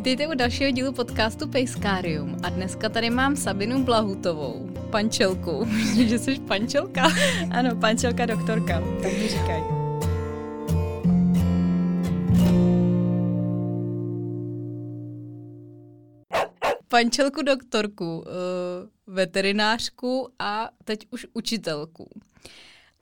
Vítejte u dalšího dílu podcastu Pejskárium a dneska tady mám Sabinu Blahutovou, pančelku. že jsi pančelka? ano, pančelka doktorka, tak mi říkají. Pančelku doktorku, eh, veterinářku a teď už učitelku.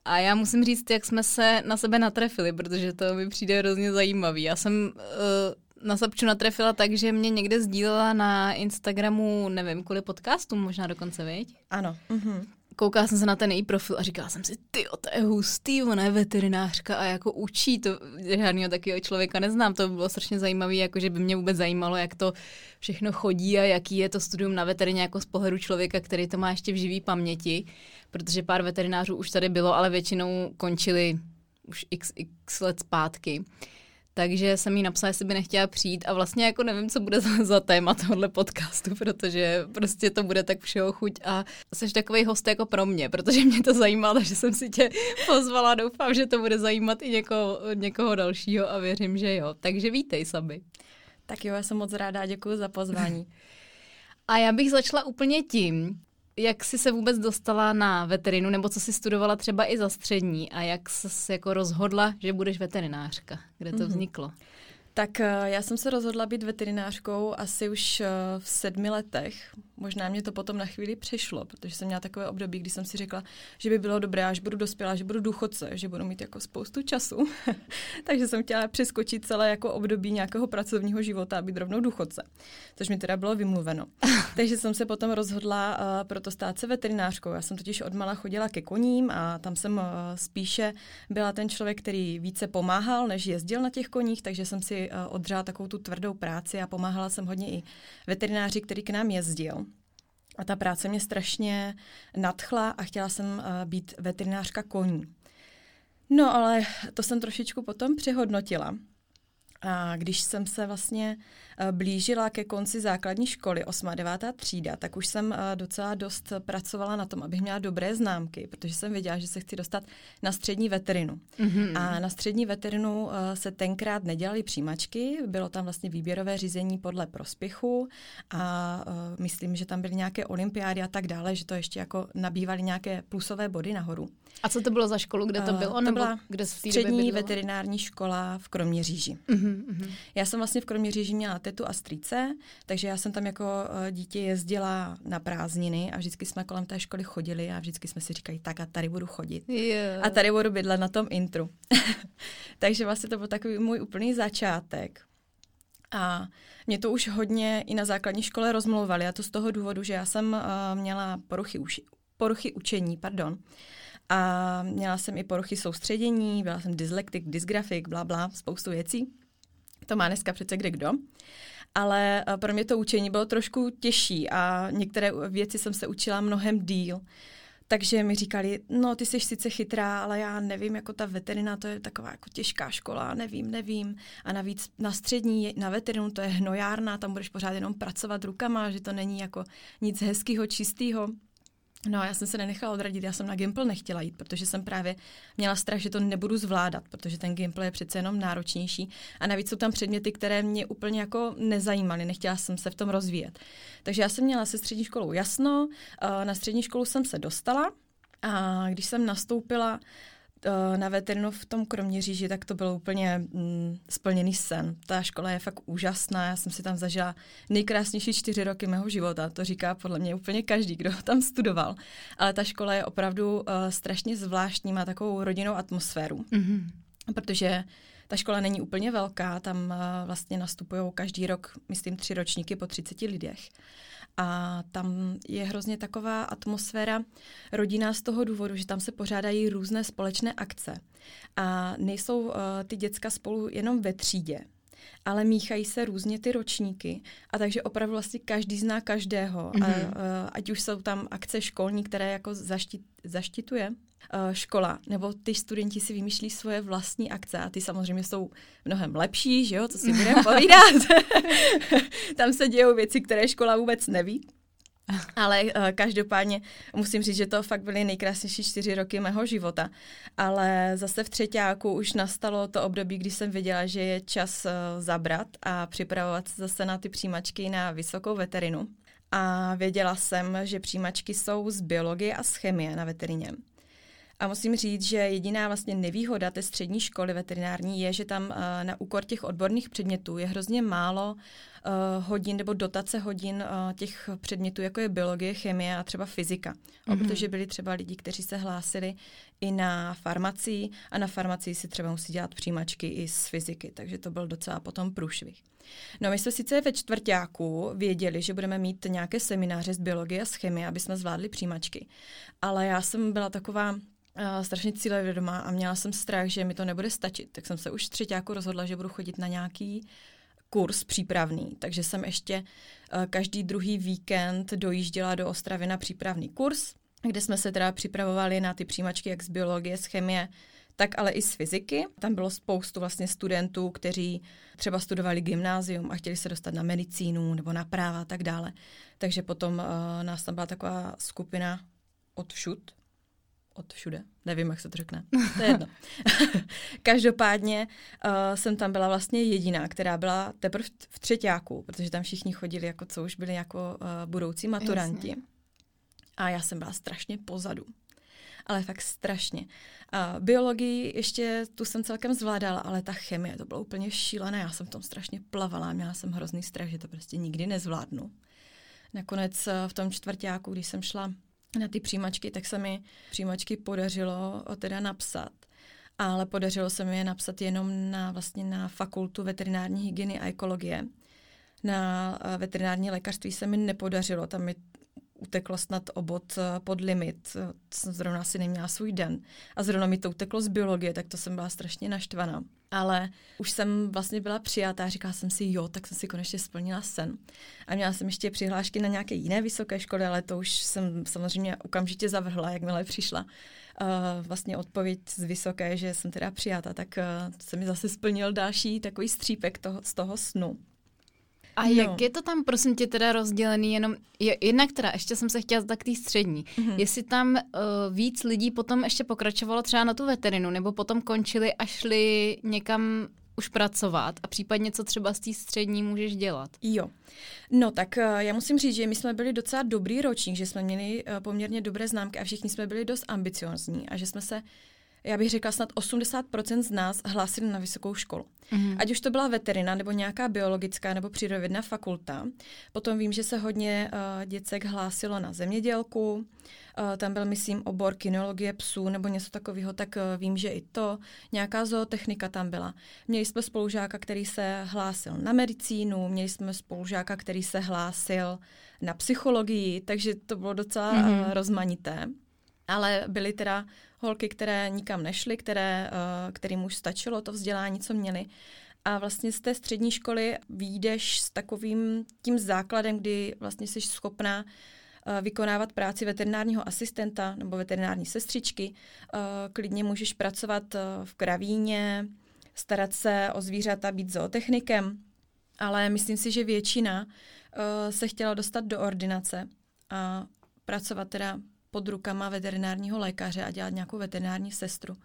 A já musím říct, jak jsme se na sebe natrefili, protože to mi přijde hrozně zajímavý. Já jsem uh, na Sapču natrefila tak, že mě někde sdílela na Instagramu, nevím, kvůli podcastu možná dokonce, viď? Ano. Mm-hmm. Koukala jsem se na ten její profil a říkala jsem si, ty, to je hustý, ona je veterinářka a jako učí, to žádného takového člověka neznám, to bylo strašně zajímavé, jako že by mě vůbec zajímalo, jak to všechno chodí a jaký je to studium na veterině jako z pohledu člověka, který to má ještě v živý paměti, protože pár veterinářů už tady bylo, ale většinou končili už x, x let zpátky. Takže jsem jí napsala, jestli by nechtěla přijít a vlastně jako nevím, co bude za, za téma tohle podcastu, protože prostě to bude tak všeho chuť a jsi takový host jako pro mě, protože mě to zajímá, takže jsem si tě pozvala, doufám, že to bude zajímat i někoho, někoho dalšího a věřím, že jo. Takže vítej, Sabi. Tak jo, já jsem moc ráda, děkuji za pozvání. A já bych začala úplně tím, jak jsi se vůbec dostala na veterinu, nebo co jsi studovala třeba i za střední a jak jsi jako rozhodla, že budeš veterinářka? Kde to mm-hmm. vzniklo? Tak eh, já jsem se rozhodla být veterinářkou asi už eh, v sedmi letech. Možná mě to potom na chvíli přešlo, protože jsem měla takové období, kdy jsem si řekla, že by bylo dobré, až budu dospělá, že budu důchodce, že budu mít jako spoustu času. Takže jsem chtěla přeskočit celé jako období nějakého pracovního života a být rovnou důchodce, což mi teda bylo vymluveno. Takže jsem se potom rozhodla uh, proto stát se veterinářkou. Já jsem totiž odmala chodila ke koním a tam jsem uh, spíše byla ten člověk, který více pomáhal, než jezdil na těch koních, takže jsem si uh, odřela takovou tu tvrdou práci a pomáhala jsem hodně i veterináři, který k nám jezdil. A ta práce mě strašně nadchla a chtěla jsem uh, být veterinářka koní. No ale to jsem trošičku potom přehodnotila. A když jsem se vlastně blížila ke konci základní školy, 8. a 9. třída, tak už jsem eh, docela dost pracovala na tom, abych měla dobré známky, protože jsem věděla, že se chci dostat na střední veterinu. Mm-hmm. A na střední veterinu eh, se tenkrát nedělaly přijímačky, bylo tam vlastně výběrové řízení podle prospěchu a myslím, že tam byly nějaké olympiády a tak dále, že to ještě jako nabývaly nějaké plusové body nahoru. A co to bylo za školu, kde to bylo? To byla kde střední veterinární škola v Kroměříži. Mm-hmm. Já jsem vlastně v Kroměříži měla tetu a strýce, takže já jsem tam jako uh, dítě jezdila na prázdniny a vždycky jsme kolem té školy chodili a vždycky jsme si říkali, tak a tady budu chodit. Yeah. A tady budu bydlet na tom intru. takže vlastně to byl takový můj úplný začátek. A mě to už hodně i na základní škole rozmlouvali a to z toho důvodu, že já jsem uh, měla poruchy, uši, poruchy učení, pardon. A měla jsem i poruchy soustředění, byla jsem dyslektik, dysgrafik, bla, bla, spoustu věcí. To má dneska přece kde kdo. Ale eh, pro mě to učení bylo trošku těžší a některé věci jsem se učila mnohem díl. Takže mi říkali, no ty jsi sice chytrá, ale já nevím, jako ta veterina, to je taková jako těžká škola, nevím, nevím. A navíc na střední, na veterinu, to je hnojárna, tam budeš pořád jenom pracovat rukama, že to není jako nic hezkého, čistého. No a já jsem se nenechala odradit, já jsem na Gimple nechtěla jít, protože jsem právě měla strach, že to nebudu zvládat, protože ten Gimple je přece jenom náročnější a navíc jsou tam předměty, které mě úplně jako nezajímaly, nechtěla jsem se v tom rozvíjet. Takže já jsem měla se střední školou jasno, eh, na střední školu jsem se dostala a když jsem nastoupila na veterinu v tom Kroměříži, tak to bylo úplně mm, splněný sen. Ta škola je fakt úžasná, já jsem si tam zažila nejkrásnější čtyři roky mého života, to říká podle mě úplně každý, kdo tam studoval. Ale ta škola je opravdu uh, strašně zvláštní, má takovou rodinnou atmosféru, mm-hmm. protože ta škola není úplně velká, tam uh, vlastně nastupují každý rok, myslím, tři ročníky po 30 lidech. A tam je hrozně taková atmosféra rodina z toho důvodu, že tam se pořádají různé společné akce. A nejsou uh, ty děcka spolu jenom ve třídě, ale míchají se různě ty ročníky a takže opravdu vlastně každý zná každého. Mm-hmm. A, uh, ať už jsou tam akce školní, které jako zaštit, zaštituje škola, nebo ty studenti si vymýšlí svoje vlastní akce a ty samozřejmě jsou mnohem lepší, že jo, co si budeme povídat. Tam se dějou věci, které škola vůbec neví. Ale uh, každopádně musím říct, že to fakt byly nejkrásnější čtyři roky mého života. Ale zase v třetíku už nastalo to období, kdy jsem viděla, že je čas uh, zabrat a připravovat se zase na ty přijímačky na vysokou veterinu. A věděla jsem, že přijímačky jsou z biologie a z chemie na veterině. A musím říct, že jediná vlastně nevýhoda té střední školy veterinární je, že tam eh, na úkor těch odborných předmětů je hrozně málo uh, hodin nebo dotace hodin uh, těch předmětů, jako je biologie, chemie a třeba fyzika. Mm-hmm. O, mhm. protože byli třeba lidi, kteří se hlásili i na farmacii a na farmacii si třeba musí dělat přijímačky i z fyziky, takže to byl docela potom průšvih. No my jsme sice ve čtvrtáku věděli, že budeme mít nějaké semináře z biologie a z chemie, aby jsme zvládli přijímačky, ale já jsem byla taková uh, strašně cílevědomá a měla jsem strach, že mi to nebude stačit. Tak jsem se už třetíku rozhodla, že budu chodit na nějaký kurz přípravný, takže jsem ještě uh, každý druhý víkend dojížděla do Ostravy na přípravný kurz, kde jsme se teda připravovali na ty přijímačky jak z biologie, z chemie, tak ale i z fyziky. Tam bylo spoustu vlastně studentů, kteří třeba studovali gymnázium a chtěli se dostat na medicínu nebo na práva a tak dále. Takže potom uh, nás tam byla taková skupina od všud, od všude. Nevím, jak se to řekne. To je jedno. Každopádně uh, jsem tam byla vlastně jediná, která byla teprve v třetíku, protože tam všichni chodili, jako co už byli jako uh, budoucí maturanti. Jasně. A já jsem byla strašně pozadu. Ale fakt strašně. Uh, biologii ještě tu jsem celkem zvládala, ale ta chemie, to bylo úplně šílené. Já jsem v tom strašně plavala, měla jsem hrozný strach, že to prostě nikdy nezvládnu. Nakonec uh, v tom čtvrtáku, když jsem šla na ty přijímačky, tak se mi přijímačky podařilo teda napsat. Ale podařilo se mi je napsat jenom na, vlastně na fakultu veterinární hygieny a ekologie. Na eh, veterinární lékařství se mi nepodařilo, tam mi uteklo snad obod eh, pod limit. Jsem zrovna si neměla svůj den. A zrovna mi to uteklo z biologie, tak to jsem byla strašně naštvaná. Ale už jsem vlastně byla přijatá a říkala jsem si, jo, tak jsem si konečně splnila sen. A měla jsem ještě přihlášky na nějaké jiné vysoké školy, ale to už jsem samozřejmě okamžitě zavrhla, jakmile přišla uh, vlastně odpověď z vysoké, že jsem teda přijata, tak uh, se mi zase splnil další takový střípek toho, z toho snu. A no. jak je to tam, prosím tě, teda rozdělený jenom, je, jednak teda, ještě jsem se chtěla zdat k té střední, mm-hmm. jestli tam uh, víc lidí potom ještě pokračovalo třeba na tu veterinu, nebo potom končili a šli někam už pracovat a případně co třeba z té střední můžeš dělat? Jo. No tak uh, já musím říct, že my jsme byli docela dobrý ročník, že jsme měli uh, poměrně dobré známky a všichni jsme byli dost ambiciozní a že jsme se já bych řekla, snad 80% z nás hlásili na vysokou školu. Mm-hmm. Ať už to byla veterina, nebo nějaká biologická, nebo přírodovědná fakulta. Potom vím, že se hodně uh, děcek hlásilo na zemědělku, uh, tam byl, myslím, obor kinologie psů nebo něco takového, tak uh, vím, že i to. Nějaká zootechnika tam byla. Měli jsme spolužáka, který se hlásil na medicínu, měli jsme spolužáka, který se hlásil na psychologii, takže to bylo docela mm-hmm. uh, rozmanité. Ale byly teda holky, které nikam nešly, které, uh, kterým už stačilo to vzdělání, co měly. A vlastně z té střední školy výjdeš s takovým tím základem, kdy vlastně jsi schopná uh, vykonávat práci veterinárního asistenta nebo veterinární sestřičky. Uh, klidně můžeš pracovat v kravíně, starat se o zvířata, být zootechnikem, ale myslím si, že většina se chtěla dostat do ordinace a pracovat teda pod rukama veterinárního lékaře a dělat nějakou veterinární sestru.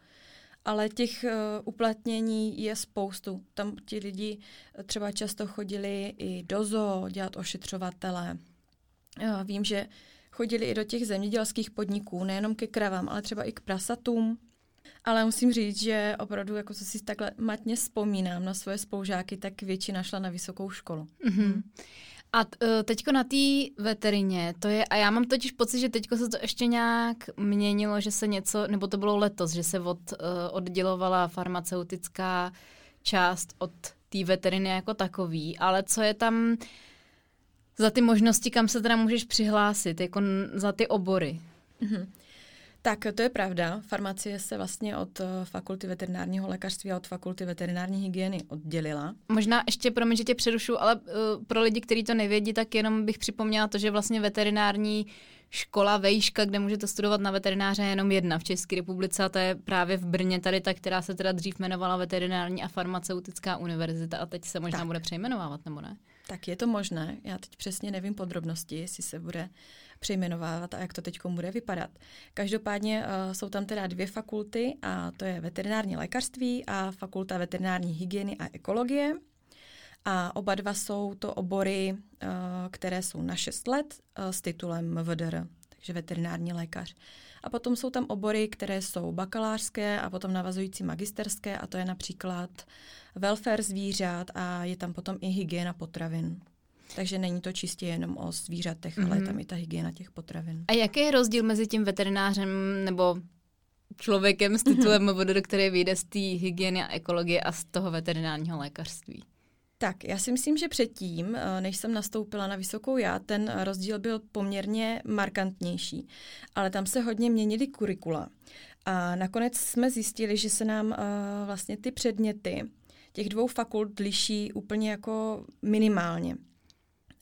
Ale těch uh, uplatnění je spoustu. Tam ti lidi třeba často chodili i do zoo dělat ošetřovatele. Uh, vím, že chodili i do těch zemědělských podniků, nejenom ke kravám, ale třeba i k prasatům. Ale musím říct, že opravdu, jako co si takhle matně vzpomínám na svoje spolužáky, tak většina šla na vysokou školu. Mm-hmm. A uh, teďko na té veterině, to je, a já mám totiž pocit, že teďko se to ještě nějak měnilo, že se něco, nebo to bylo letos, že se od, uh, oddělovala farmaceutická část od té veteriny jako takový, ale co je tam za ty možnosti, kam se teda můžeš přihlásit, jako za ty obory? Mm-hmm. Tak to je pravda. Farmacie se vlastně od eh, fakulty veterinárního lékařství a od fakulty veterinární hygieny oddělila. Možná ještě, promiň, že tě přerušu, ale uh, pro lidi, kteří to nevědí, tak jenom bych připomněla to, že vlastně veterinární škola vejška, kde můžete studovat na veterináře, je jenom jedna v České republice a to je právě v Brně tady ta, která se teda dřív jmenovala Veterinární a farmaceutická univerzita a teď se možná tak. bude přejmenovávat, nebo ne? Tak je to možné. Já teď přesně nevím podrobnosti, jestli se bude přejmenovávat a jak to teď bude vypadat. Každopádně uh, jsou tam teda dvě fakulty a to je veterinární lékařství a fakulta veterinární hygieny a ekologie. A oba dva jsou to obory, uh, které jsou na 6 let uh, s titulem VDR, takže veterinární lékař. A potom jsou tam obory, které jsou bakalářské a potom navazující magisterské a to je například welfare zvířat a je tam potom i hygiena potravin. Takže není to čistě jenom o zvířatech, mm-hmm. ale je mhm. tam i ta hygiena těch potravin. A jaký je rozdíl mezi tím veterinářem nebo člověkem s titulem mm-hmm. který vyjde z té hygieny a ekologie a z toho veterinárního lékařství? Tak, já si myslím, že předtím, eh, než jsem nastoupila na vysokou já, ten rozdíl byl poměrně markantnější. Ale tam se hodně měnily kurikula. A nakonec jsme zjistili, že se nám uh, vlastně ty předměty těch dvou fakult liší úplně jako minimálně.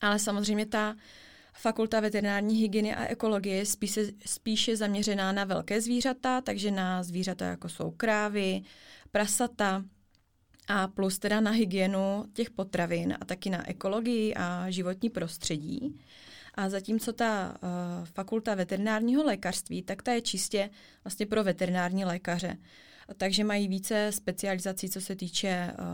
Ale samozřejmě ta fakulta veterinární hygieny a ekologie je spíše, spíše zaměřená na velké zvířata, takže na zvířata jako jsou krávy, prasata, a plus teda na hygienu těch potravin a taky na ekologii a životní prostředí. A zatímco ta uh, fakulta veterinárního lékařství, tak ta je čistě vlastně pro veterinární lékaře. Takže mají více specializací, co se týče uh,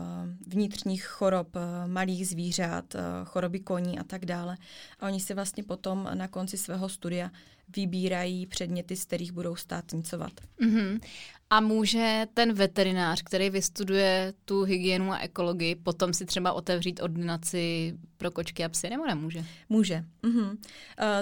vnitřních chorob uh, malých zvířat, uh, choroby koní a tak dále. A oni si vlastně potom na konci svého studia vybírají předměty, z kterých budou státnicovat. Mm-hmm. A může ten veterinář, který vystuduje tu hygienu a ekologii, potom si třeba otevřít ordinaci pro kočky a psy, nebo nemůže? Může. Mm-hmm. Uh,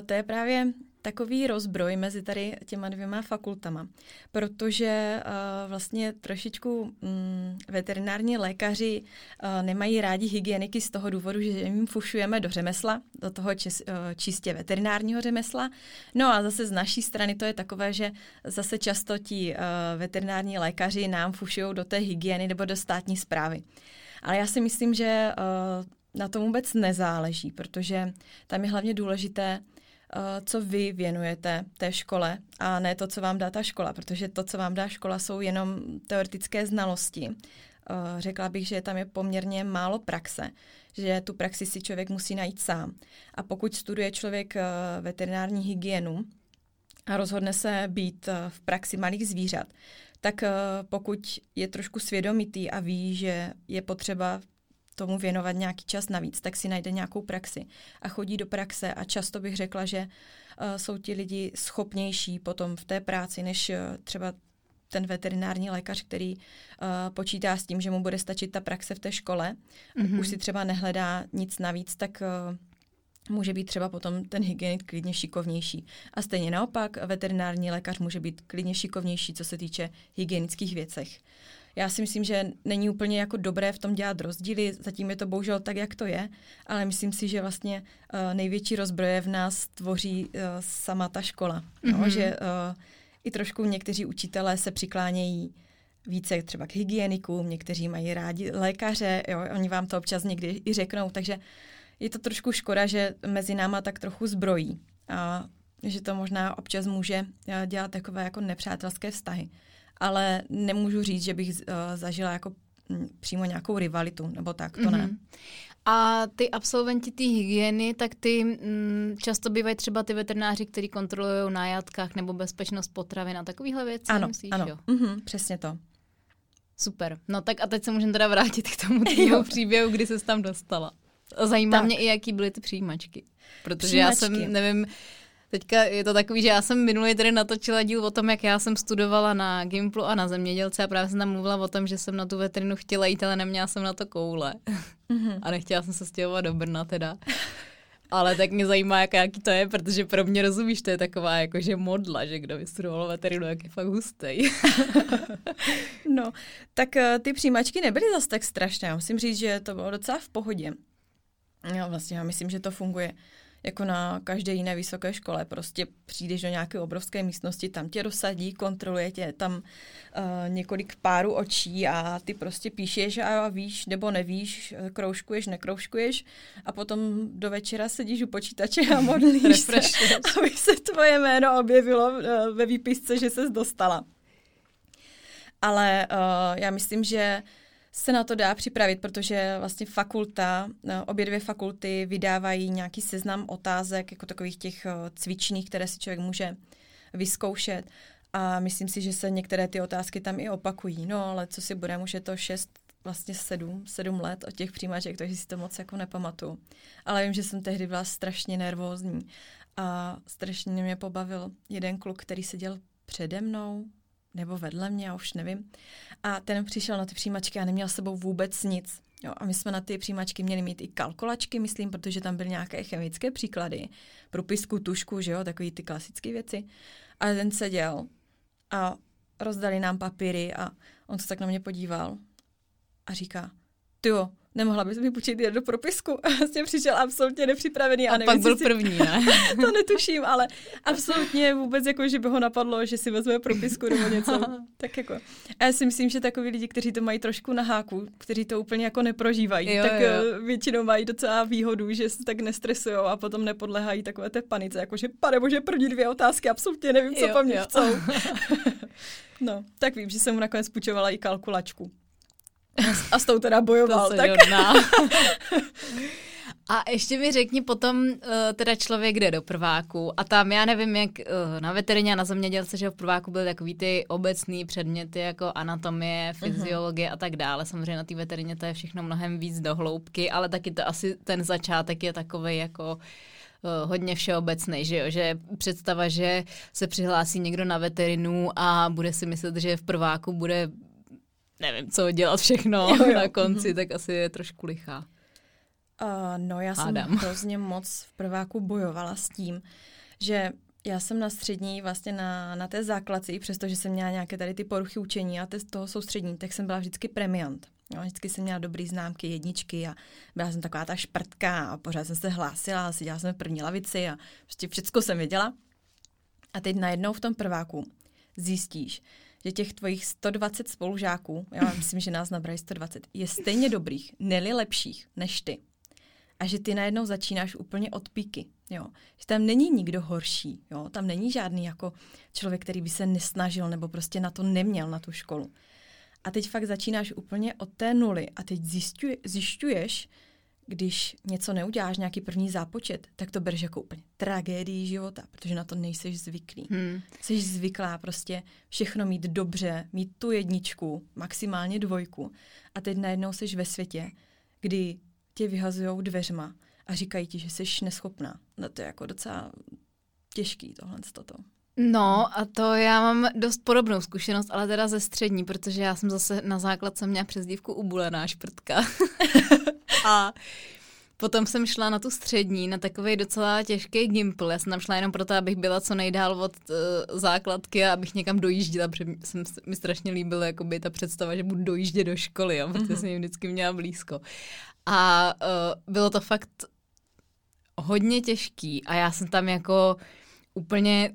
to je právě takový rozbroj mezi tady těma dvěma fakultama, protože uh, vlastně trošičku um, veterinární lékaři uh, nemají rádi hygieniky z toho důvodu, že jim fušujeme do řemesla, do toho čis, uh, čistě veterinárního řemesla. No a zase z naší strany to je takové, že zase často ti uh, veterinární lékaři nám fušují do té hygieny nebo do státní zprávy. Ale já si myslím, že uh, na tom vůbec nezáleží, protože tam je hlavně důležité, co vy věnujete té škole a ne to, co vám dá ta škola, protože to, co vám dá škola, jsou jenom teoretické znalosti. Eh, řekla bych, že tam je poměrně málo praxe, že tu praxi si člověk musí najít sám. A pokud studuje člověk eh, veterinární hygienu a rozhodne se být v praxi malých zvířat, tak pokud je trošku svědomitý a ví, že je potřeba tomu věnovat nějaký čas navíc, tak si najde nějakou praxi a chodí do praxe a často bych řekla, že uh, jsou ti lidi schopnější potom v té práci, než uh, třeba ten veterinární lékař, který uh, počítá s tím, že mu bude stačit ta praxe v té škole, mm-hmm. už si třeba nehledá nic navíc, tak uh, může být třeba potom ten hygienik klidně šikovnější. A stejně naopak, veterinární lékař může být klidně šikovnější, co se týče hygienických věcech. Já si myslím, že není úplně jako dobré v tom dělat rozdíly, zatím je to bohužel tak, jak to je, ale myslím si, že vlastně uh, největší rozbroje v nás tvoří uh, sama ta škola. Mm-hmm. No, že uh, i trošku někteří učitelé se přiklánějí více třeba k hygienikům, někteří mají rádi lékaře, jo, oni vám to občas někdy i řeknou, takže je to trošku škoda, že mezi náma tak trochu zbrojí a že to možná občas může dělat takové jako nepřátelské vztahy ale nemůžu říct, že bych uh, zažila jako m, přímo nějakou rivalitu, nebo tak, to mm-hmm. ne. Mhm. A ty absolventi té hygieny, tak ty m, mm, často bývají třeba ty veterináři, kteří kontrolují na jatkách nebo bezpečnost potravin a takovýhle věci, ano, myslíš, ano. jo? Mm-hmm, přesně to. Super. No tak a teď se můžeme teda vrátit k tomu tvýmu příběhu, kdy se tam dostala. Zajímá tak. mě i, jaký byly ty přijímačky. Protože přijímačky. já jsem, nevím, Teďka je to takový, že já jsem minulý tedy natočila díl o tom, jak já jsem studovala na Gimplu a na zemědělce a právě jsem tam mluvila o tom, že jsem na tu veterinu chtěla jít, ale neměla jsem na to koule. Mm-hmm. A nechtěla jsem se stěhovat do Brna teda. Ale tak mě zajímá, jak, jaký to je, protože pro mě rozumíš, to je taková jakože modla, že kdo vystudoval veterinu, jak je fakt hustý. no, tak uh, ty přijímačky nebyly zase tak strašné. Musím říct, že to bylo docela v pohodě. Já vlastně já myslím, že to funguje jako na každé jiné vysoké škole. Prostě přijdeš do nějaké obrovské místnosti, tam tě rozsadí, kontroluje tě tam uh, několik párů očí a ty prostě píšeš a víš nebo nevíš, kroužkuješ, nekroužkuješ a potom do večera sedíš u počítače a modlíš se, aby se tvoje jméno objevilo uh, ve výpisce, že ses dostala. Ale uh, já myslím, že se na to dá připravit, protože vlastně fakulta, eh, obě dvě fakulty vydávají nějaký seznam otázek, jako takových těch eh, cvičných, které si člověk může vyzkoušet. A myslím si, že se některé ty otázky tam i opakují. No, ale co si bude, už je to šest, vlastně sedm, sedm let od těch přijímaček, takže si to moc jako nepamatuju. Ale vím, že jsem tehdy byla strašně nervózní a strašně mě pobavil jeden kluk, který seděl přede mnou, nebo vedle mě, já už nevím. A ten přišel na ty přijímačky a neměl s sebou vůbec nic. Jo, a my jsme na ty přijímačky měli mít i kalkulačky, myslím, protože tam byly nějaké chemické příklady, propisku, tušku, že jo, takový ty klasické věci. A ten seděl a rozdali nám papíry a on se tak na mě podíval a říká, ty jo, nemohla bys mi půjčit do propisku. A vlastně přišel absolutně nepřipravený. A, a pak byl si... první, ne? to netuším, ale absolutně vůbec jako, že by ho napadlo, že si vezme propisku nebo něco. tak jako. A já si myslím, že takový lidi, kteří to mají trošku na háku, kteří to úplně jako neprožívají, jo, tak jo. Eh, většinou mají docela výhodu, že se tak nestresují a potom nepodlehají takové té panice, jako že pane bože, první dvě otázky, absolutně nevím, co jo, po mně chcou. no, tak vím, že jsem mu nakonec půjčovala i kalkulačku. A s tou teda bojoval. To tak. A ještě mi řekni potom, eh, teda člověk jde do prváku a tam já nevím, jak eh, na veterině a na zemědělce, že v prváku byly takový ty obecný předměty jako anatomie, mhm. fyziologie uh-huh. a tak dále. Samozřejmě na té veterině to je všechno mnohem víc do hloubky, ale taky to asi ten začátek je takový jako eh, hodně všeobecný, že jo? že představa, že se přihlásí někdo na veterinu a bude si myslet, že v prváku bude nevím, co dělat všechno jo, jo. na konci, tak asi je trošku lichá. Uh, no já jsem Adam. hrozně moc v prváku bojovala s tím, že já jsem na střední, vlastně na, na té základci, přestože jsem měla nějaké tady ty poruchy učení a z toho soustřední, tak jsem byla vždycky premiant. Jo, vždycky jsem měla dobrý známky, jedničky a byla jsem taková ta šprtka a pořád jsem se hlásila a seděla jsem v první lavici a prostě všechno jsem věděla. A teď najednou v tom prváku zjistíš, že těch tvojich 120 spolužáků, já myslím, že nás nabrají 120, je stejně dobrých, neli lepších než ty. A že ty najednou začínáš úplně od píky. Jo. Že tam není nikdo horší. Jo. Tam není žádný jako člověk, který by se nesnažil nebo prostě na to neměl, na tu školu. A teď fakt začínáš úplně od té nuly a teď zjišťuješ, když něco neuděláš, nějaký první zápočet, tak to bereš jako úplně tragédii života, protože na to nejseš zvyklý. Hmm. Jsi zvyklá prostě všechno mít dobře, mít tu jedničku, maximálně dvojku a teď najednou jsi ve světě, kdy tě vyhazují dveřma a říkají ti, že jsi neschopná. No to je jako docela těžký tohle toto. No a to já mám dost podobnou zkušenost, ale teda ze střední, protože já jsem zase na základce měla přezdívku ubulená šprtka. a Potom jsem šla na tu střední, na takový docela těžký gimpl. Já jsem tam šla jenom proto, abych byla co nejdál od uh, základky a abych někam dojížděla, protože jsem, mi strašně líbila jakoby ta představa, že budu dojíždět do školy, jo, protože mm-hmm. jsem jim vždycky měla blízko. A uh, bylo to fakt hodně těžký a já jsem tam jako úplně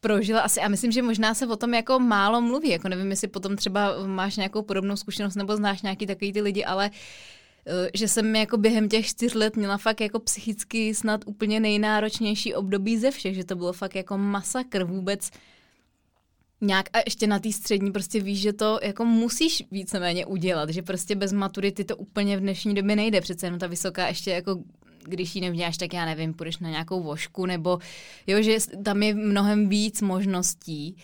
prožila asi, a myslím, že možná se o tom jako málo mluví, jako nevím, jestli potom třeba máš nějakou podobnou zkušenost nebo znáš nějaký takový ty lidi, ale eh, že jsem jako během těch čtyř let měla fakt jako psychicky snad úplně nejnáročnější období ze všech, že to bylo fakt jako masakr vůbec nějak a ještě na té střední prostě víš, že to jako musíš víceméně udělat, že prostě bez maturity to úplně v dnešní době nejde, přece jenom ta vysoká ještě jako když ji nevděláš, tak já nevím, půjdeš na nějakou vošku, nebo jo, že tam je mnohem víc možností.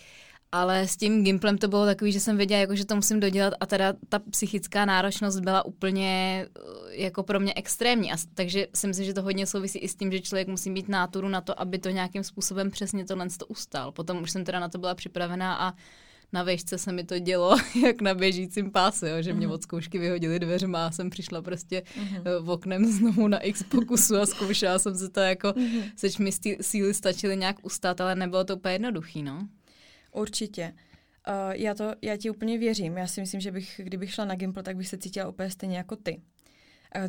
Ale s tím Gimplem to bylo takový, že jsem věděla, jako, že to musím dodělat a teda ta psychická náročnost byla úplně eh, jako pro mě extrémní. A, takže si myslím, že to hodně souvisí i s tím, že člověk musí mít náturu na to, aby to nějakým způsobem přesně tohle to ustal. Potom už jsem teda na to byla připravená a na vejšce se mi to dělo jak na běžícím páse, jo, že mě mm. od zkoušky vyhodili dveřma a jsem přišla prostě mm. v oknem znovu na x pokusu a zkoušela jsem se to jako, mm. seč mi síly stačily nějak ustát, ale nebylo to úplně jednoduchý, no. Určitě. Uh, já, to, já ti úplně věřím. Já si myslím, že bych, kdybych šla na Gimple, tak bych se cítila úplně stejně jako ty.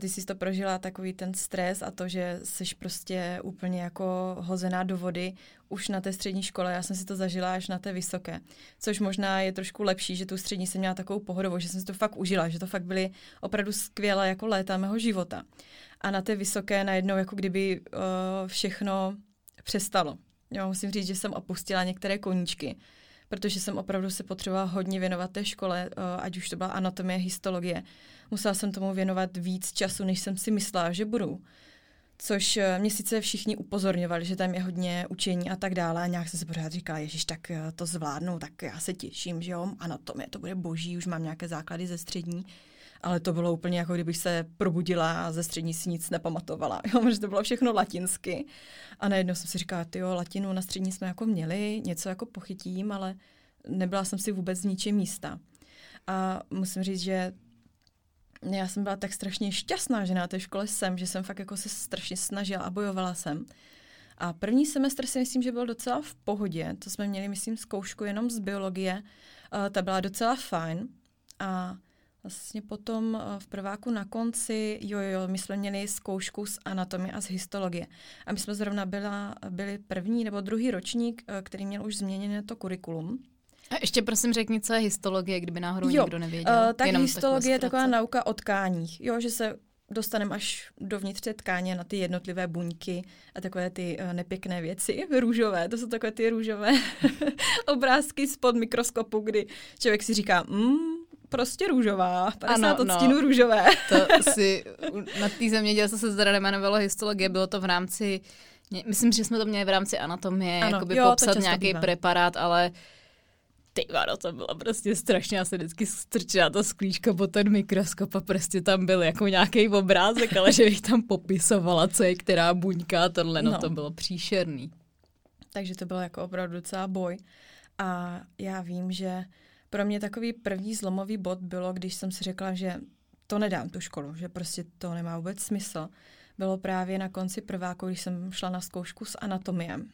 Ty jsi to prožila takový ten stres a to, že jsi prostě úplně jako hozená do vody už na té střední škole. Já jsem si to zažila až na té vysoké. Což možná je trošku lepší, že tu střední jsem měla takovou pohodovou, že jsem si to fakt užila, že to fakt byly opravdu skvělé jako léta mého života. A na té vysoké najednou jako kdyby uh, všechno přestalo. Jo, musím říct, že jsem opustila některé koníčky, protože jsem opravdu se potřebovala hodně věnovat té škole, uh, ať už to byla anatomie, histologie. Musela jsem tomu věnovat víc času, než jsem si myslela, že budu. Což uh, mě sice všichni upozorňovali, že tam je hodně učení a tak dále. A nějak jsem se pořád říkala, ježiš, tak uh, to zvládnu, tak já se těším, že jo, anatomie, to bude boží, už mám nějaké základy ze střední ale to bylo úplně jako kdybych se probudila a ze střední si nic nepamatovala. Jo, že to bylo všechno latinsky. A najednou jsem si říkala, jo, latinu na střední jsme jako měli, něco jako pochytím, ale nebyla jsem si vůbec z ničím místa. A musím říct, že já jsem byla tak strašně šťastná, že na té škole jsem, že jsem fakt jako se strašně snažila a bojovala jsem. A první semestr si myslím, že byl docela v pohodě. To jsme měli, myslím, zkoušku jenom z biologie. Uh, ta byla docela fajn. A Vlastně potom eh, v prváku na konci, jo, jo, my jsme měli zkoušku z anatomie a z histologie. A my jsme zrovna byla, byli první nebo druhý ročník, eh, který měl už změněné to kurikulum. A ještě prosím řekni, co je histologie, kdyby náhodou jo, někdo nevěděl. Uh, tak Jenom histologie je taková nauka o tkáních. Jo, že se dostaneme až dovnitř té tkáně na ty jednotlivé buňky a takové ty uh, nepěkné věci, růžové, to jsou takové ty růžové obrázky spod mikroskopu, kdy člověk si říká, mm, prostě růžová. 50 ano, odstínů no, růžové. to si na té zemědělce se zda jmenovalo histologie, bylo to v rámci, myslím, že jsme to měli v rámci anatomie, ano, jakoby jo, popsat nějaký bývá. preparát, ale ty vado, to bylo prostě strašně, já se vždycky strčila to sklíčko po ten mikroskop a prostě tam byl jako nějaký obrázek, ale že bych tam popisovala, co je která buňka a tohle, no, no to bylo příšerný. Takže to byl jako opravdu docela boj. A já vím, že pro mě takový první zlomový bod bylo, když jsem si řekla, že to nedám tu školu, že prostě to nemá vůbec smysl. Bylo právě na konci prváku, když jsem šla na zkoušku s anatomiem.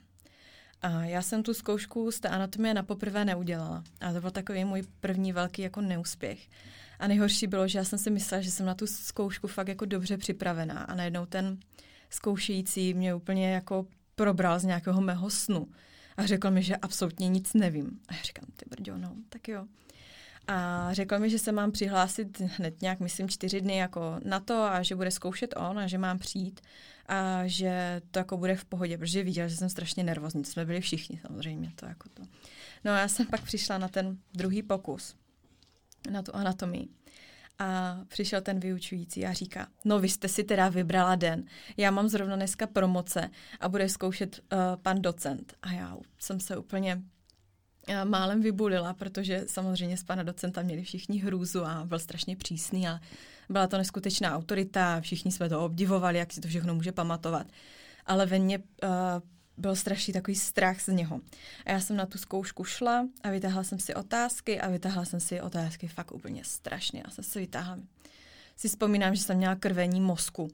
A já jsem tu zkoušku z té anatomie na poprvé neudělala. A to byl takový můj první velký jako neúspěch. A nejhorší bylo, že já jsem si myslela, že jsem na tu zkoušku fakt jako dobře připravená. A najednou ten zkoušející mě úplně jako probral z nějakého mého snu a řekl mi, že absolutně nic nevím. A já říkám, ty brďo, no, tak jo. A řekl mi, že se mám přihlásit hned nějak, myslím, čtyři dny jako na to a že bude zkoušet on a že mám přijít a že to jako bude v pohodě, protože viděl, že jsem strašně nervózní. Jsme byli všichni samozřejmě, to jako to. No a já jsem pak přišla na ten druhý pokus, na tu anatomii. A přišel ten vyučující a říká, no vy jste si teda vybrala den. Já mám zrovna dneska promoce a bude zkoušet uh, pan docent. A já jsem se úplně uh, málem vybulila, protože samozřejmě z pana docenta měli všichni hrůzu a byl strašně přísný a byla to neskutečná autorita, všichni jsme to obdivovali, jak si to všechno může pamatovat. Ale ve mně uh, byl strašný takový strach z něho. A já jsem na tu zkoušku šla a vytáhla jsem si otázky a vytáhla jsem si otázky fakt úplně strašně. Já jsem si vytáhla, si vzpomínám, že jsem měla krvení mozku.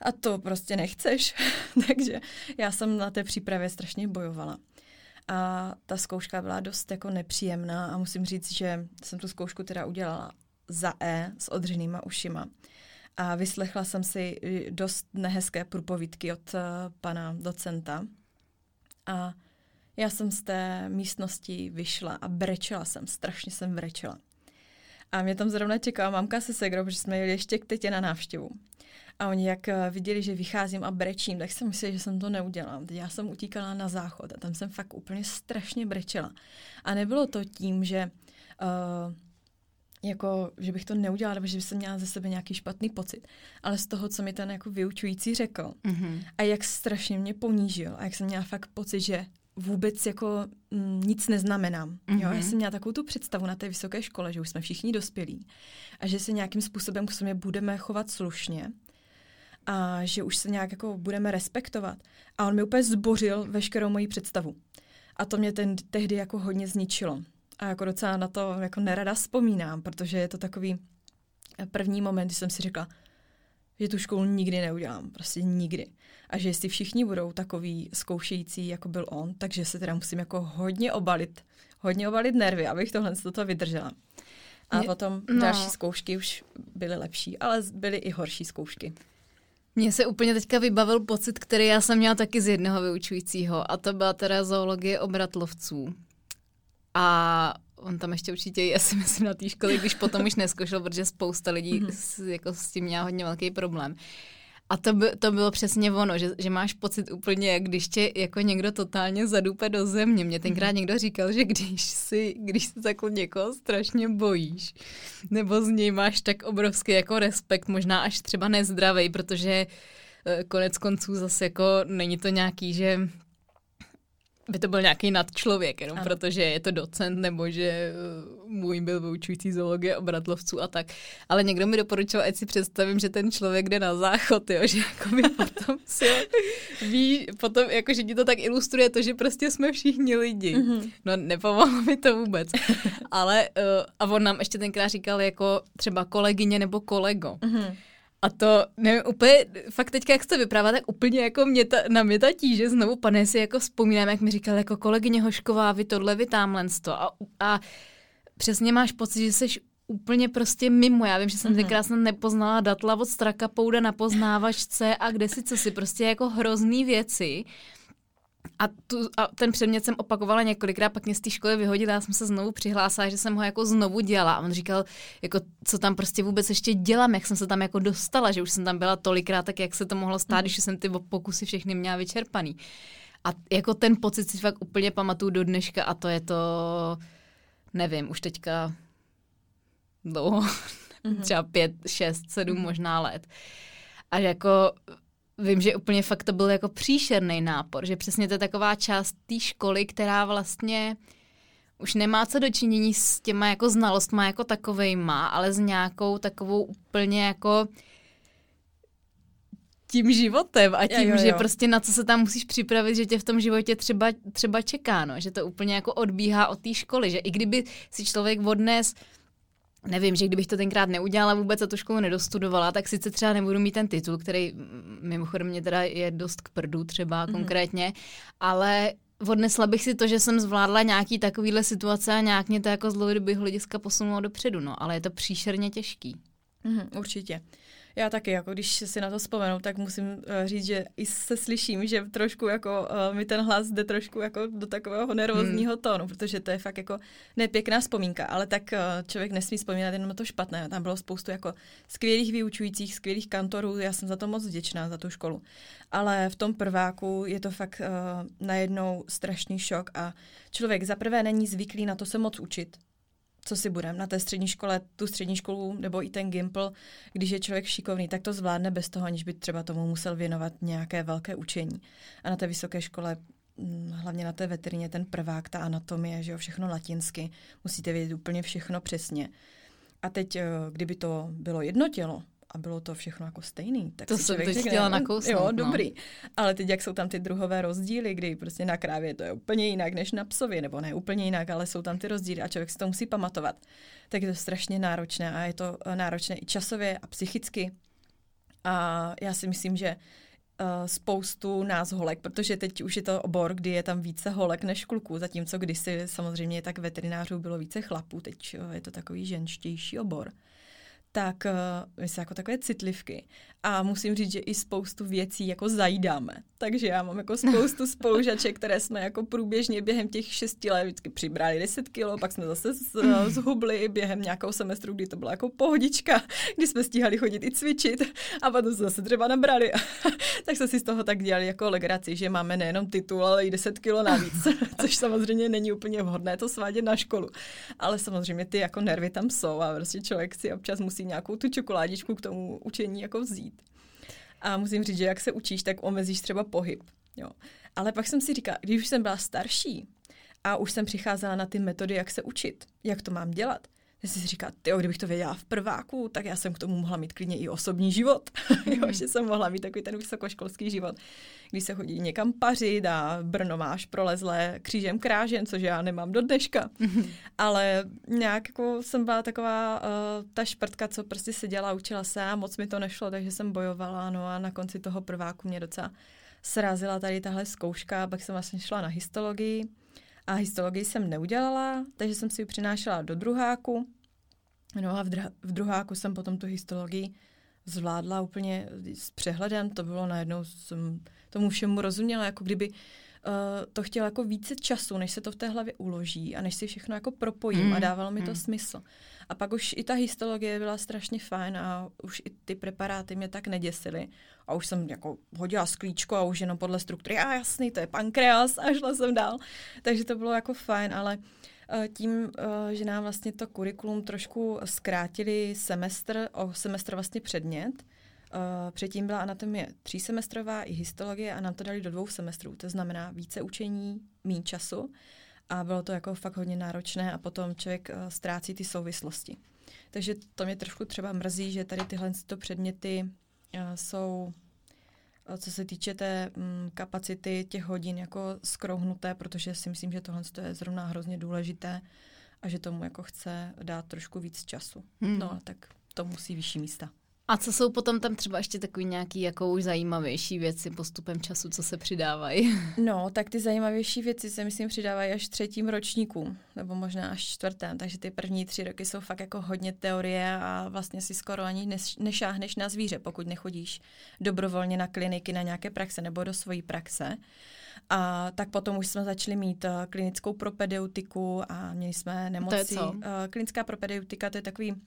A to prostě nechceš. Takže já jsem na té přípravě strašně bojovala. A ta zkouška byla dost jako nepříjemná a musím říct, že jsem tu zkoušku teda udělala za E s odřenýma ušima a vyslechla jsem si eh, dost nehezké průpovídky od uh, pana docenta. A já jsem z té místnosti vyšla a brečela jsem, strašně jsem brečela. A mě tam zrovna čekala mamka se segrou, protože jsme jeli ještě k tetě na návštěvu. A oni jak eh, viděli, že vycházím a brečím, tak jsem mysleli, že jsem to neudělala. Teď já jsem utíkala na záchod a tam jsem fakt úplně strašně brečela. A nebylo to tím, že uh, jako, že bych to neudělala, nebo že bych měla ze sebe nějaký špatný pocit, ale z toho, co mi ten jako vyučující řekl mm-hmm. a jak strašně mě ponížil a jak jsem měla fakt pocit, že vůbec jako mm, nic neznamenám. Mm-hmm. Jo? Já mhm. jsem měla takovou tu představu na té vysoké škole, že už jsme všichni dospělí a že se nějakým způsobem k sobě budeme chovat slušně a že už se nějak jako budeme respektovat. A on mi úplně zbořil veškerou moji představu. A to mě ten tehdy jako hodně zničilo. A jako docela na to jako nerada vzpomínám, protože je to takový první moment, kdy jsem si řekla, že tu školu nikdy neudělám, prostě nikdy. A že jestli všichni budou takový zkoušející, jako byl on, takže se teda musím jako hodně obalit, hodně obalit nervy, abych tohle toto vydržela. A Mě, potom no. další zkoušky už byly lepší, ale byly i horší zkoušky. Mně se úplně teďka vybavil pocit, který já jsem měla taky z jednoho vyučujícího a to byla teda zoologie obratlovců. A on tam ještě určitě je, si myslím, na té škole, když potom už neskoušel, protože spousta lidí mm-hmm. s, jako s tím měla hodně velký problém. A to, by, to bylo přesně ono, že, že máš pocit úplně, jak když tě jako někdo totálně zadupe do země. Mě tenkrát mm. někdo říkal, že když si, když se takhle někoho strašně bojíš, nebo z něj máš tak obrovský jako respekt, možná až třeba nezdravý, protože eh, konec konců zase jako není to nějaký, že by to byl nějaký nadčlověk, jenom ano. protože je to docent, nebo že eh, můj byl vyučující zoologie obratlovců a tak. Ale někdo mi doporučil, ať si představím, že ten člověk jde na záchod, jo, že jako by potom si ví, potom jako, že ti to tak ilustruje to, že prostě jsme všichni lidi. Mm-hmm. No nepomohlo mi to vůbec. Ale uh, a on nám ještě tenkrát říkal jako třeba kolegyně nebo kolego. Mm-hmm. A to, nevím, úplně, fakt teďka, jak jste vyprávěla, tak úplně jako mě ta, na mě ta tíže znovu, pane, si jako vzpomínám, jak mi říkal jako kolegyně Hošková, vy tohle, vy tamhle to. A, a přesně máš pocit, že jsi úplně prostě mimo. Já vím, že jsem mm-hmm. tenkrát jsem nepoznala datla od straka pouda na poznávačce a kde si co si, prostě jako hrozný věci. A, tu, a ten předmět jsem opakovala několikrát, pak mě z té školy vyhodila, já jsem se znovu přihlásila, že jsem ho jako znovu dělala. A on říkal, jako, co tam prostě vůbec ještě dělám, jak jsem se tam jako dostala, že už jsem tam byla tolikrát, tak jak se to mohlo stát, mm. když jsem ty pokusy všechny měla vyčerpaný. A jako ten pocit si fakt úplně pamatuju do dneška a to je to, nevím, už teďka dlouho, mm-hmm. třeba pět, šest, sedm mm-hmm. možná let. A jako vím, že úplně fakt to byl jako příšerný nápor, že přesně to je taková část té školy, která vlastně už nemá co dočinění s těma jako znalostma jako takovejma, ale s nějakou takovou úplně jako tím životem a tím, jo, jo, jo. že prostě na co se tam musíš připravit, že tě v tom životě třeba, třeba čeká, no, že to úplně jako odbíhá od té školy, že i kdyby si člověk odnes nevím, že kdybych to tenkrát neudělala vůbec a tu školu nedostudovala, tak sice třeba nebudu mít ten titul, který mimochodem mě teda je dost k prdu třeba mm-hmm. konkrétně, ale odnesla bych si to, že jsem zvládla nějaký takovýhle situace a nějak mě to jako z dlouhodobého hlediska posunulo dopředu, no, ale je to příšerně těžký. Mm-hmm, určitě. Já taky, jako když si na to vzpomenu, tak musím uh, říct, že i se slyším, že trošku jako uh, mi ten hlas jde trošku jako do takového nervózního hmm. tónu, protože to je fakt jako nepěkná vzpomínka, ale tak uh, člověk nesmí vzpomínat jenom to špatné. Tam bylo spoustu jako skvělých vyučujících, skvělých kantorů, já jsem za to moc vděčná, za tu školu. Ale v tom prváku je to fakt uh, najednou strašný šok a člověk zaprvé není zvyklý na to se moc učit, co si budeme na té střední škole, tu střední školu nebo i ten Gimpl, když je člověk šikovný, tak to zvládne bez toho, aniž by třeba tomu musel věnovat nějaké velké učení. A na té vysoké škole mm, hlavně na té veterině, ten prvák, ta anatomie, že jo, všechno latinsky, musíte vědět úplně všechno přesně. A teď, eh, kdyby to bylo jedno tělo, a bylo to všechno jako stejný. Tak to jsem teď chtěla nakousnout. Jo, no. dobrý. Ale teď, jak jsou tam ty druhové rozdíly, kdy prostě na krávě to je úplně jinak než na psově, nebo ne úplně jinak, ale jsou tam ty rozdíly a člověk si to musí pamatovat, tak je to strašně náročné a je to eh, náročné i časově a psychicky. A já si myslím, že uh, spoustu nás holek, protože teď už je to obor, kdy je tam více holek než kluků, zatímco kdysi samozřejmě tak veterinářů bylo více chlapů, teď uh, je to takový ženštější obor tak uh, my jsme jako takové citlivky a musím říct, že i spoustu věcí jako zajídáme. Takže já mám jako spoustu spolužaček, které jsme jako průběžně během těch šesti let vždycky přibrali 10 kilo, pak jsme zase zhubli během nějakého semestru, kdy to byla jako pohodička, kdy jsme stíhali chodit i cvičit a potom se zase třeba nabrali. tak jsme si z toho tak dělali jako legraci, že máme nejenom titul, ale i 10 kilo navíc, což samozřejmě není úplně vhodné to svádět na školu. Ale samozřejmě ty jako nervy tam jsou a prostě člověk si občas musí nějakou tu čokoládičku k tomu učení jako vzít. A musím říct, že jak se učíš, tak omezíš třeba pohyb. Jo. Ale pak jsem si říkala, když už jsem byla starší a už jsem přicházela na ty metody, jak se učit, jak to mám dělat, já si říká, ty, kdybych to věděla v prváku, tak já jsem k tomu mohla mít klidně i osobní život. Mm. jo, že jsem mohla mít takový ten vysokoškolský život, když se chodí někam pařit a Brno máš prolezlé křížem krážen, což já nemám do dneška. Mm. Ale nějak jako jsem byla taková uh, ta šprtka, co prostě seděla, učila se a moc mi to nešlo, takže jsem bojovala. No a na konci toho prváku mě docela srazila tady tahle zkouška, pak jsem vlastně šla na histologii a histologii jsem neudělala, takže jsem si ji přinášela do druháku. No a v, dr- v druháku jsem potom tu histologii zvládla úplně s přehledem. To bylo najednou, jsem tomu všemu rozuměla, jako kdyby to chtělo jako více času, než se to v té hlavě uloží a než si všechno jako propojím mm. a dávalo mi mm. to hmm. smysl. A pak už i ta histologie byla strašně fajn a už i ty preparáty mě tak neděsily. A už jsem jako hodila sklíčko a už jenom podle struktury, a jasný, to je pankreas a šla jsem dál. Takže to bylo jako fajn, ale eh, tím, eh, že nám vlastně to kurikulum trošku zkrátili semestr, o semestr vlastně předmět, předtím byla anatomie třísemestrová i histologie a nám to dali do dvou semestrů. To znamená více učení, méně času a bylo to jako fakt hodně náročné a potom člověk uh, ztrácí ty souvislosti. Takže to mě trošku třeba mrzí, že tady tyhle to předměty uh, jsou, co se týče té um, kapacity těch hodin, jako skrouhnuté, protože si myslím, že tohle je zrovna hrozně důležité a že tomu jako chce dát trošku víc času. Hmm. No, tak to musí vyšší místa. A co jsou potom tam třeba ještě takový nějaký jako už zajímavější věci postupem času, co se přidávají? No, tak ty zajímavější věci se myslím přidávají až třetím ročníku, nebo možná až čtvrtém, takže ty první tři roky jsou fakt jako hodně teorie a vlastně si skoro ani nešáhneš na zvíře, pokud nechodíš dobrovolně na kliniky, na nějaké praxe nebo do svojí praxe. A tak potom už jsme začali mít uh, klinickou propedeutiku a měli jsme nemoci. To je co? Uh, klinická propedeutika to je takový uh,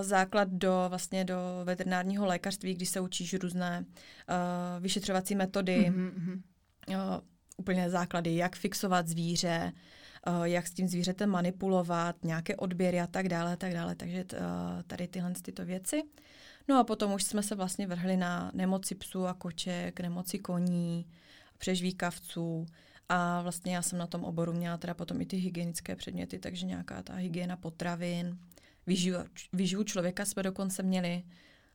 základ do vlastně do veterinárního lékařství, kdy se učíš různé uh, vyšetřovací metody, mm-hmm. uh, úplně základy, jak fixovat zvíře, uh, jak s tím zvířetem manipulovat, nějaké odběry a tak dále, tak dále. Takže uh, tady tyhle tyto věci. No a potom už jsme se vlastně vrhli na nemoci psů a koček, nemoci koní, přežvíkavců a vlastně já jsem na tom oboru měla teda potom i ty hygienické předměty, takže nějaká ta hygiena potravin, vyživu, vyživu člověka jsme dokonce měli,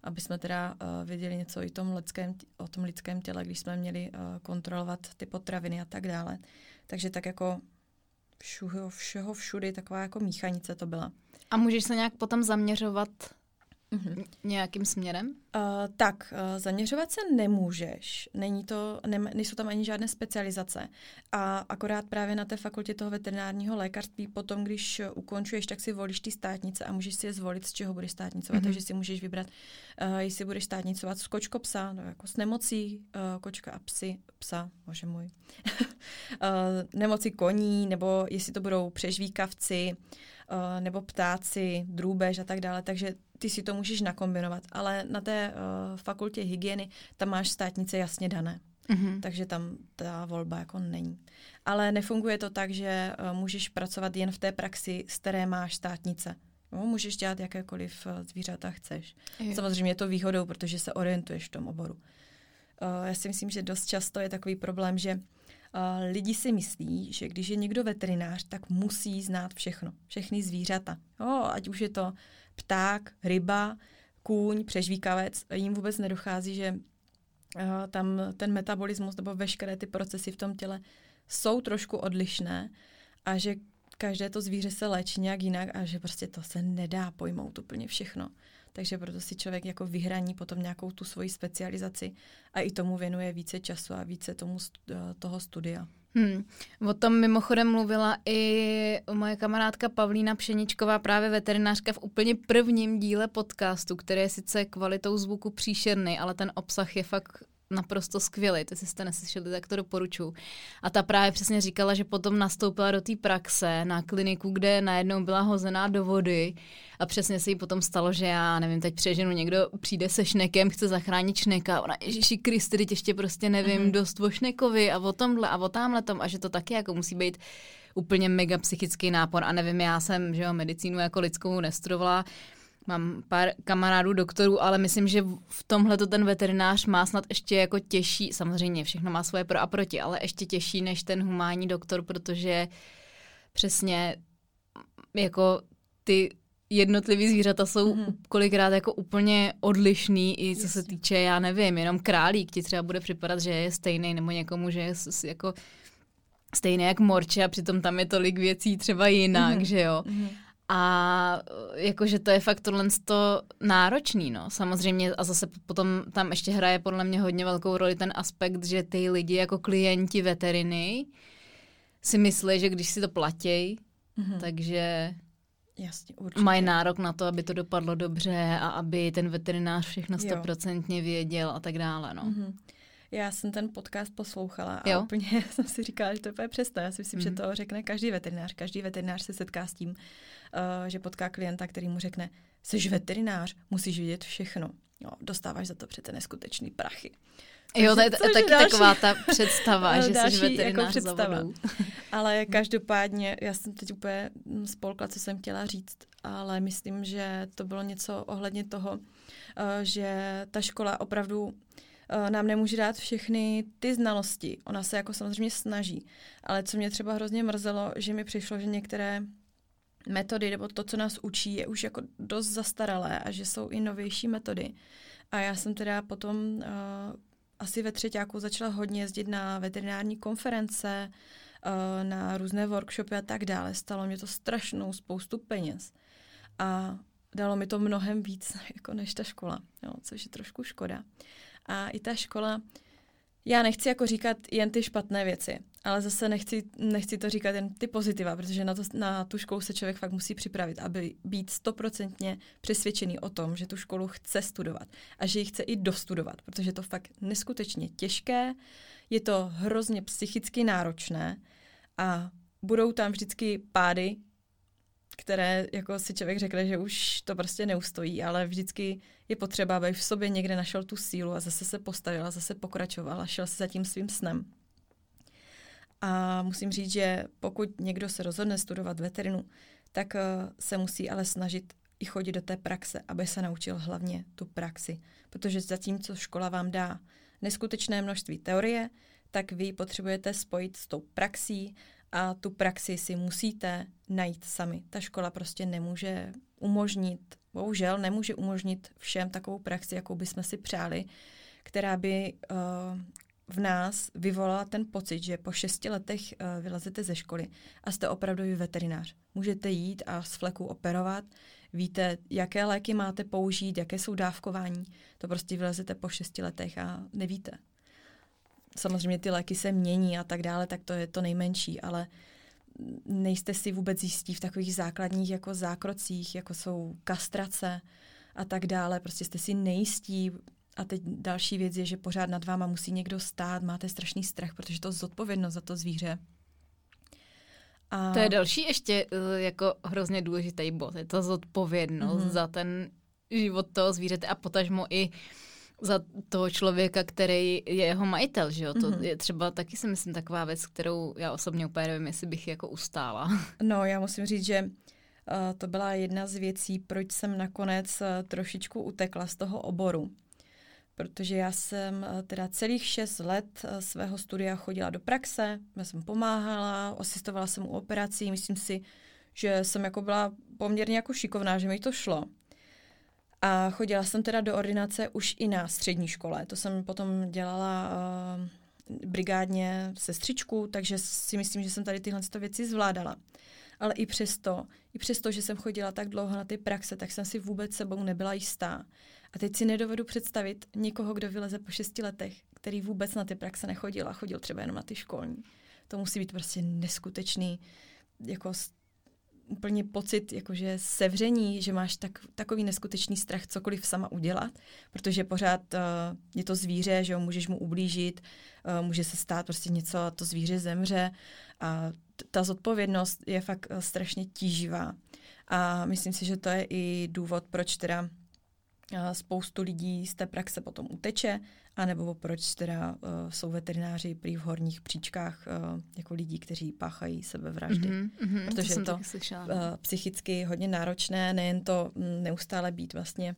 aby jsme teda uh, věděli něco i tom lidském, o tom lidském těle, když jsme měli uh, kontrolovat ty potraviny a tak dále. Takže tak jako všuho, všeho všudy taková jako míchanice to byla. A můžeš se nějak potom zaměřovat mm-hmm. nějakým směrem? Uh, tak, uh, zaměřovat se nemůžeš. Není to, ne, nejsou tam ani žádné specializace. A akorát právě na té fakultě toho veterinárního lékařství potom, když ukončuješ, tak si volíš ty státnice a můžeš si je zvolit, z čeho budeš státnicovat. Mm-hmm. Takže si můžeš vybrat, uh, jestli budeš státnicovat z kočko psa, no, jako s nemocí uh, kočka a psy, psa, bože můj, uh, nemoci koní, nebo jestli to budou přežvíkavci, uh, nebo ptáci, drůbež a tak dále. Takže ty si to můžeš nakombinovat, ale na té uh, fakultě hygieny tam máš státnice jasně dané. Mm-hmm. Takže tam ta volba jako není. Ale nefunguje to tak, že uh, můžeš pracovat jen v té praxi, z které máš státnice. No, můžeš dělat jakékoliv zvířata chceš. Je. Samozřejmě je to výhodou, protože se orientuješ v tom oboru. Uh, já si myslím, že dost často je takový problém, že lidi si myslí, že když je někdo veterinář, tak musí znát všechno, všechny zvířata. Jo, ať už je to pták, ryba, kůň, přežvíkavec, jim vůbec nedochází, že uh, tam ten metabolismus nebo veškeré ty procesy v tom těle jsou trošku odlišné a že každé to zvíře se léčí nějak jinak a že prostě to se nedá pojmout úplně všechno. Takže proto si člověk jako vyhraní potom nějakou tu svoji specializaci a i tomu věnuje více času a více tomu uh, toho studia. Hmm. O tom mimochodem mluvila i moje kamarádka Pavlína Pšeničková, právě veterinářka v úplně prvním díle podcastu, který je sice kvalitou zvuku příšerný, ale ten obsah je fakt naprosto skvělý, to jste neslyšeli, tak to doporučuji. A ta právě přesně říkala, že potom nastoupila do té praxe na kliniku, kde najednou byla hozená do vody a přesně se jí potom stalo, že já nevím, teď přeženu, někdo přijde se šnekem, chce zachránit šneka, ona, Ježíši Kristi, teď ještě prostě nevím mm-hmm. dost o šnekovi a o tomhle a o tamhle tom a že to taky jako musí být úplně mega psychický nápor a nevím, já jsem, že jo, medicínu jako lidskou nestrovala, Mám pár kamarádů doktorů, ale myslím, že v tomhle to ten veterinář má snad ještě jako těžší, samozřejmě všechno má svoje pro a proti, ale ještě těžší než ten humánní doktor, protože přesně jako ty jednotlivý zvířata jsou mm-hmm. kolikrát jako úplně odlišný, i co Jasně. se týče, já nevím, jenom králík ti třeba bude připadat, že je stejný, nebo někomu, že je jako stejný jak morče a přitom tam je tolik věcí třeba jinak, mm-hmm. že jo. Mm-hmm. A jakože to je fakt tohle to náročný, no. Samozřejmě a zase potom tam ještě hraje podle mě hodně velkou roli ten aspekt, že ty lidi jako klienti veteriny si myslí, že když si to platí, mm-hmm. takže Jasně, určitě. mají nárok na to, aby to dopadlo dobře a aby ten veterinář všechno stoprocentně věděl a tak dále, no. Mm-hmm. Já jsem ten podcast poslouchala a jo. úplně jsem si říkala, že to je přesto. Já si myslím, mm. že mhm. to řekne každý veterinář. Každý veterinář se setká s tím, uh, že potká klienta, který mu řekne, jsi veterinář, musíš vidět všechno. Jo, dostáváš za to přece neskutečný prachy. Jo, to je taky taková ta představa, že jsi veterinář jako představa. Ale každopádně, já jsem teď úplně spolkla, co jsem chtěla říct, ale myslím, že to bylo něco ohledně toho, eh, že ta škola opravdu nám nemůže dát všechny ty znalosti. Ona se jako samozřejmě snaží. Ale co mě třeba hrozně mrzelo, že mi přišlo, že některé metody nebo to, co nás učí, je už jako dost zastaralé a že jsou i novější metody. A já jsem teda potom uh, asi ve třetíku začala hodně jezdit na veterinární konference, uh, na různé workshopy a tak dále. Stalo mě to strašnou spoustu peněz. A dalo mi to mnohem víc jako než ta škola, jo, což je trošku škoda. A i ta škola, já nechci jako říkat jen ty špatné věci, ale zase nechci, nechci to říkat jen ty pozitiva, protože na, to, na tu školu se člověk fakt musí připravit, aby být stoprocentně přesvědčený o tom, že tu školu chce studovat a že ji chce i dostudovat, protože je to fakt neskutečně těžké, je to hrozně psychicky náročné a budou tam vždycky pády, které jako si člověk řekne, že už to prostě neustojí, ale vždycky je potřeba, aby v sobě někde našel tu sílu a zase se postavil a zase pokračoval a šel se za tím svým snem. A musím říct, že pokud někdo se rozhodne studovat veterinu, tak uh, se musí ale snažit i chodit do té praxe, aby se naučil hlavně tu praxi. Protože zatímco škola vám dá neskutečné množství teorie, tak vy potřebujete spojit s tou praxí a tu praxi si musíte najít sami. Ta škola prostě nemůže umožnit, bohužel nemůže umožnit všem takovou praxi, jakou bychom si přáli, která by uh, v nás vyvolala ten pocit, že po šesti letech uh, vylezete ze školy a jste opravdový veterinář. Můžete jít a z fleku operovat, víte, jaké léky máte použít, jaké jsou dávkování. To prostě vylezete po šesti letech a nevíte samozřejmě ty léky se mění a tak dále, tak to je to nejmenší, ale nejste si vůbec jistí v takových základních jako zákrocích, jako jsou kastrace a tak dále, prostě jste si nejistí a teď další věc je, že pořád nad váma musí někdo stát, máte strašný strach, protože to zodpovědnost za to zvíře. A... To je další ještě eh, jako hrozně důležitý bod, je to zodpovědnost mm-hmm. za ten život toho zvířete a potažmo i uh, za toho člověka, který je jeho majitel, že jo? To mm-hmm. je třeba taky si myslím taková věc, kterou já osobně úplně nevím, jestli bych jako ustála. No, já musím říct, že uh, to byla jedna z věcí, proč jsem nakonec uh, trošičku utekla z toho oboru. Protože já jsem uh, teda celých šest let svého studia chodila do praxe, já jsem pomáhala, asistovala jsem u operací, myslím si, že jsem jako byla poměrně jako šikovná, že mi to šlo. A chodila jsem teda do ordinace už i na střední škole. To jsem potom dělala uh, brigádně sestřičku, takže si myslím, že jsem tady tyhle věci zvládala. Ale i přesto, i přesto, že jsem chodila tak dlouho na ty praxe, tak jsem si vůbec sebou nebyla jistá. A teď si nedovedu představit někoho, kdo vyleze po šesti letech, který vůbec na ty praxe nechodil a chodil třeba jenom na ty školní. To musí být prostě neskutečný jako úplně pocit jakože sevření, že máš tak, takový neskutečný strach cokoliv sama udělat, protože pořád uh, je to zvíře, že jo, můžeš mu ublížit, uh, může se stát prostě něco a to zvíře zemře a t- ta zodpovědnost je fakt uh, strašně tíživá. A myslím si, že to je i důvod, proč teda spoustu lidí z té praxe potom uteče, anebo proč teda uh, jsou veterináři prý v horních příčkách uh, jako lidí, kteří páchají sebevraždy. Mm-hmm, mm-hmm, Protože to je to uh, psychicky hodně náročné, nejen to um, neustále být vlastně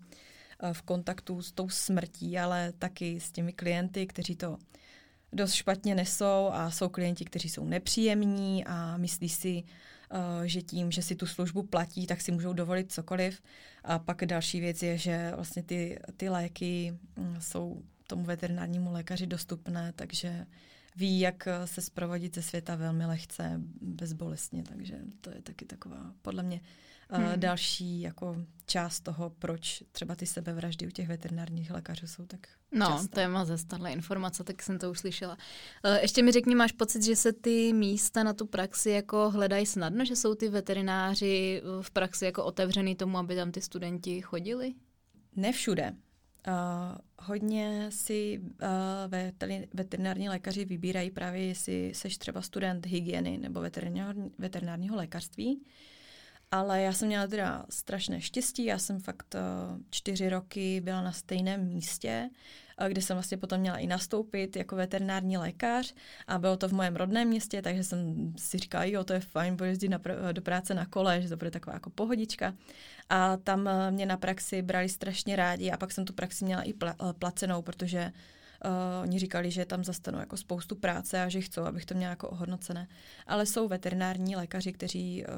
uh, v kontaktu s tou smrtí, ale taky s těmi klienty, kteří to dost špatně nesou a jsou klienti, kteří jsou nepříjemní a myslí si, Eh, že tím, že si tu službu platí, tak si můžou dovolit cokoliv. A pak další věc je, že vlastně ty, ty léky mm, jsou tomu veterinárnímu lékaři dostupné, takže ví, jak se zprovodit ze světa velmi lehce, bezbolestně, takže to je taky taková, podle mě, hmm. další jako část toho, proč třeba ty sebevraždy u těch veterinárních lékařů jsou tak No, časté. to je moc tahle informace, tak jsem to už slyšela. Uh, ještě mi řekni, máš pocit, že se ty místa na tu praxi jako hledají snadno, že jsou ty veterináři v praxi jako otevřený tomu, aby tam ty studenti chodili? Ne všude, Uh, hodně si uh, veterinární lékaři vybírají právě, jestli seš třeba student hygieny nebo veterinárního, veterinárního lékařství. Ale já jsem měla teda strašné štěstí, já jsem fakt uh, čtyři roky byla na stejném místě, kde jsem vlastně potom měla i nastoupit jako veterinární lékař a bylo to v mém rodném městě, takže jsem si říkala, jo, to je fajn, budu jezdit na pr- do práce na kole, že to bude taková jako pohodička. A tam uh, mě na praxi brali strašně rádi a pak jsem tu praxi měla i pla- placenou, protože Uh, oni říkali, že tam zastanu jako spoustu práce a že chcou, abych to měla jako ohodnocené. Ale jsou veterinární lékaři, kteří uh,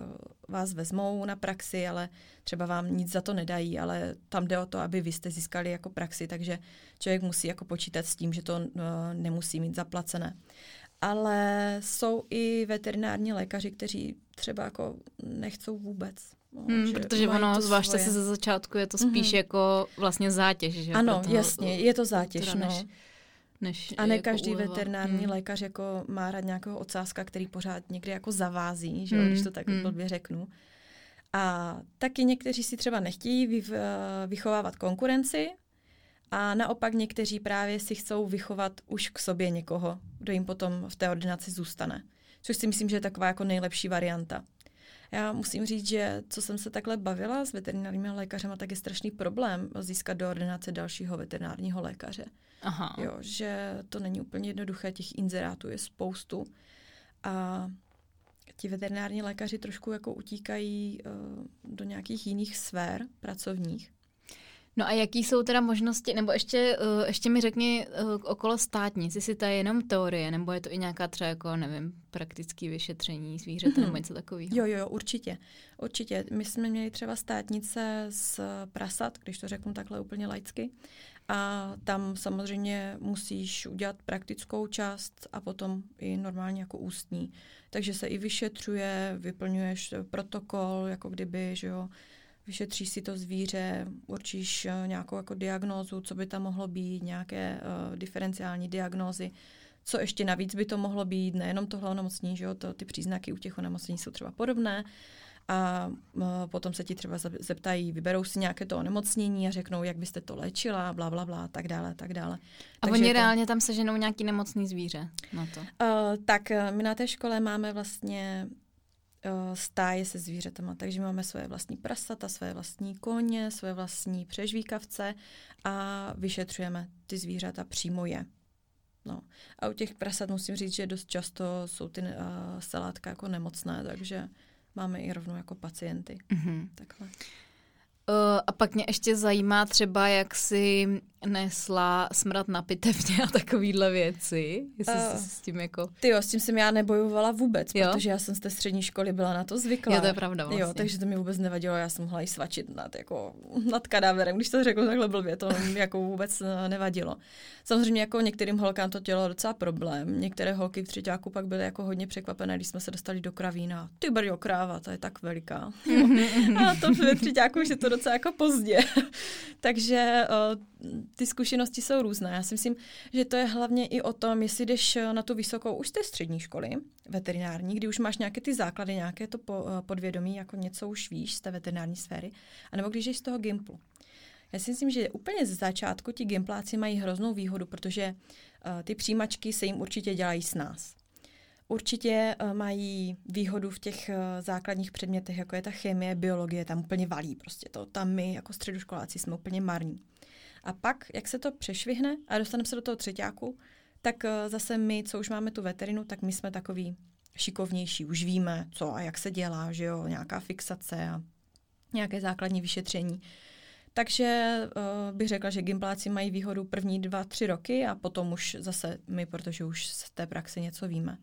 vás vezmou na praxi, ale třeba vám nic za to nedají, ale tam jde o to, aby vy jste získali jako praxi, takže člověk musí jako počítat s tím, že to uh, nemusí mít zaplacené. Ale jsou i veterinární lékaři, kteří třeba jako nechcou vůbec. No, hmm, protože ono, zvláště se ze začátku, je to spíš mm-hmm. jako vlastně zátěž. Že? Ano, jasně, je to zátěž. No. Než než A ne jako každý uleva. veterinární hmm. lékař jako má rád nějakého ocázka, který pořád někdy jako zavází, že hmm. když to tak hmm. blbě řeknu. A taky někteří si třeba nechtějí vy, vychovávat konkurenci a naopak někteří právě si chcou vychovat už k sobě někoho, kdo jim potom v té ordinaci zůstane. Což si myslím, že je taková jako nejlepší varianta. Já musím říct, že co jsem se takhle bavila s veterinárními lékařem, tak je strašný problém získat do ordinace dalšího veterinárního lékaře. Aha. Jo, že to není úplně jednoduché, těch inzerátů je spoustu. A ti veterinární lékaři trošku jako utíkají uh, do nějakých jiných sfér pracovních. No a jaký jsou teda možnosti, nebo ještě, uh, ještě mi řekni uh, okolo státnic, jestli to je jenom teorie, nebo je to i nějaká třeba jako, nevím, praktické vyšetření zvířete nebo mhm. něco takového? Jo, jo, určitě. Určitě. My jsme měli třeba státnice z prasat, když to řeknu takhle úplně laicky. A tam samozřejmě musíš udělat praktickou část a potom i normálně jako ústní. Takže se i vyšetřuje, vyplňuješ protokol, jako kdyby, že jo, vyšetříš si to zvíře, určíš eh, nějakou jako diagnózu, co by tam mohlo být, nějaké uh, diferenciální diagnózy, co ještě navíc by to mohlo být, nejenom tohle onemocnění, že jo, to, ty příznaky u těch onemocnění jsou třeba podobné, a uh, potom se ti třeba zeptají, vyberou si nějaké to onemocnění a řeknou, jak byste to léčila, bla, bla, bla, tak dále, tak dále. A Takže oni to... reálně tam seženou nějaký nemocný zvíře na to? Uh, tak my na té škole máme vlastně stáje se zvířatama. Takže máme svoje vlastní prasata, svoje vlastní koně, svoje vlastní přežvíkavce a vyšetřujeme ty zvířata přímo je. No. A u těch prasat musím říct, že dost často jsou ty uh, salátka jako nemocné, takže máme i rovnou jako pacienty. Mm-hmm. Takhle. Uh, a pak mě ještě zajímá třeba, jak si nesla smrad na pitevně a takovýhle věci. Jestli uh, s tím jako... Ty jo, s tím jsem já nebojovala vůbec, jo? protože já jsem z té střední školy byla na to zvyklá. Jo, to je pravda vlastně. Jo, takže to mi vůbec nevadilo, já jsem mohla i svačit nad, jako, nad kadáverem, když to řeknu takhle blbě, to mi jako vůbec eh, nevadilo. Samozřejmě jako některým holkám to dělalo docela problém. Některé holky v třetíku pak byly jako hodně překvapené, když jsme se dostali do kravína. Ty brjo, kráva, to je tak veliká. a to ve třetíku už je to docela jako pozdě. takže uh, ty zkušenosti jsou různé. Já si myslím, že to je hlavně i o tom, jestli jdeš na tu vysokou už z té střední školy veterinární, kdy už máš nějaké ty základy, nějaké to eh, podvědomí, jako něco už víš z té veterinární sféry, anebo když jdeš z toho Gimplu. Já si myslím, že úplně ze začátku ti gimpláci mají hroznou výhodu, protože uh, ty přijímačky se jim určitě dělají s nás. Určitě uh, mají výhodu v těch uh, základních předmětech, jako je ta chemie, biologie, tam úplně valí prostě to. Tam my jako středoškoláci jsme úplně marní. A pak, jak se to přešvihne a dostaneme se do toho třetíku, tak uh, zase my, co už máme tu veterinu, tak my jsme takový šikovnější, už víme, co a jak se dělá, že jo, nějaká fixace a nějaké základní vyšetření. Takže uh, bych řekla, že gimpláci mají výhodu první dva, tři roky a potom už zase my, protože už z té praxe něco víme.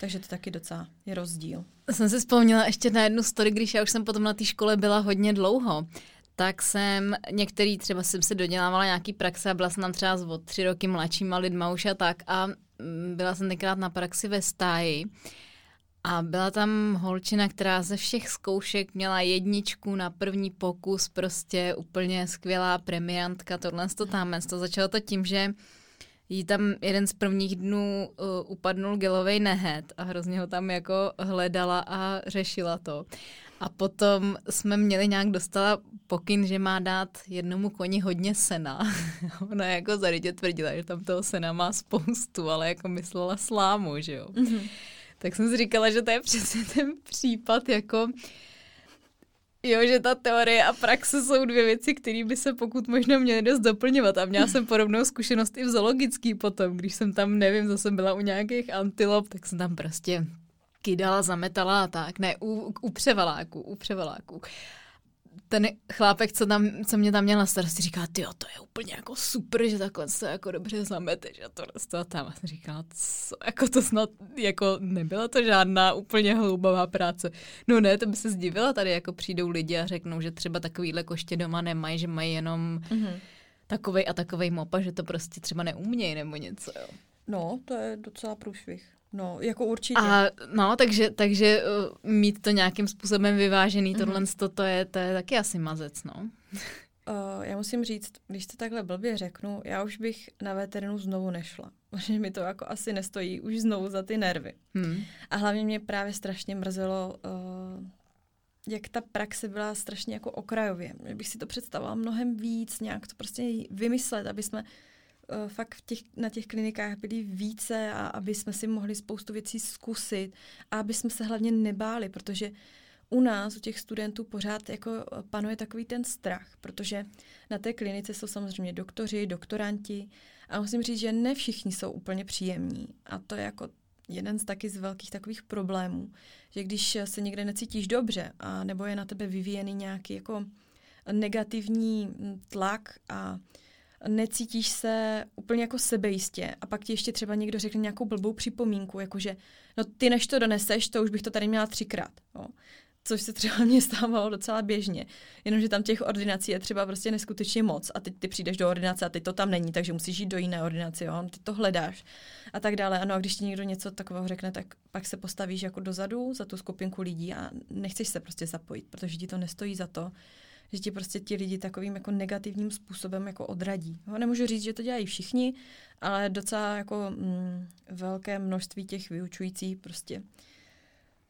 Takže to taky docela je rozdíl. Jsem si vzpomněla ještě na jednu story, když já už jsem potom na té škole byla hodně dlouho tak jsem některý, třeba jsem se dodělávala nějaký praxe a byla jsem tam třeba od tři roky mladšíma lidma už a tak a mm, byla jsem tenkrát na praxi ve stáji a byla tam holčina, která ze všech zkoušek měla jedničku na první pokus, prostě úplně skvělá premiantka, tohle to tam. Začalo to tím, že jí tam jeden z prvních dnů uh, upadnul gelový nehet a hrozně ho tam jako hledala a řešila to. A potom jsme měli nějak dostala pokyn, že má dát jednomu koni hodně sena. Ona jako zarytě tvrdila, že tam toho sena má spoustu, ale jako myslela slámu, že jo. Mm-hmm. Tak jsem si říkala, že to je přesně ten případ jako Jo, že ta teorie a praxe jsou dvě věci, které by se pokud možno měly dost doplňovat. A měla jsem podobnou zkušenost i v zoologický potom, když jsem tam, nevím, zase byla u nějakých antilop, tak jsem tam prostě kydala, zametala a tak. Ne, u, u převaláků, u převaláků ten chlápek, co, tam, co mě tam měl na starosti, říká, ty to je úplně jako super, že takhle se jako dobře zamete, že to to tam. A jsem říkala, co, jako to snad, jako nebyla to žádná úplně hloubavá práce. No ne, to by se zdivila, tady jako přijdou lidi a řeknou, že třeba takovýhle koště doma nemají, že mají jenom mm-hmm. takovej a takovej mopa, že to prostě třeba neumějí nebo něco, jo. No, to je docela průšvih. No, jako určitě. A, no, takže, takže uh, mít to nějakým způsobem vyvážený, mm-hmm. tohle to, to, je, to je taky asi mazec, no. Uh, já musím říct, když to takhle blbě řeknu, já už bych na veterinu znovu nešla. Protože mi to jako asi nestojí už znovu za ty nervy. Hmm. A hlavně mě právě strašně mrzelo, uh, jak ta praxe byla strašně jako okrajově. Bych si to představovala mnohem víc, nějak to prostě vymyslet, aby jsme uh, fakt v těch, na těch klinikách byli více a aby jsme si mohli spoustu věcí zkusit a aby jsme se hlavně nebáli, protože u nás, u těch studentů, pořád jako eh, panuje takový ten strach, protože na té klinice jsou samozřejmě doktoři, doktoranti a musím říct, že ne všichni jsou úplně příjemní a to je jako jeden z taky z velkých takových problémů, že když se někde necítíš dobře a nebo je na tebe vyvíjený nějaký jako negativní hm, tlak a necítíš se úplně jako sebejistě a pak ti ještě třeba někdo řekne nějakou blbou připomínku, jakože no ty než to doneseš, to už bych to tady měla třikrát. Jo. Což se třeba mně stávalo docela běžně. Jenomže tam těch ordinací je třeba prostě neskutečně moc a teď ty přijdeš do ordinace a teď to tam není, takže musíš jít do jiné ordinace, jo, ty to hledáš a tak dále. Ano, a když ti někdo něco takového řekne, tak pak se postavíš jako dozadu za tu skupinku lidí a nechceš se prostě zapojit, protože ti to nestojí za to že ti prostě ti lidi takovým jako negativním způsobem jako odradí. No, nemůžu říct, že to dělají všichni, ale docela jako mm, velké množství těch vyučujících prostě.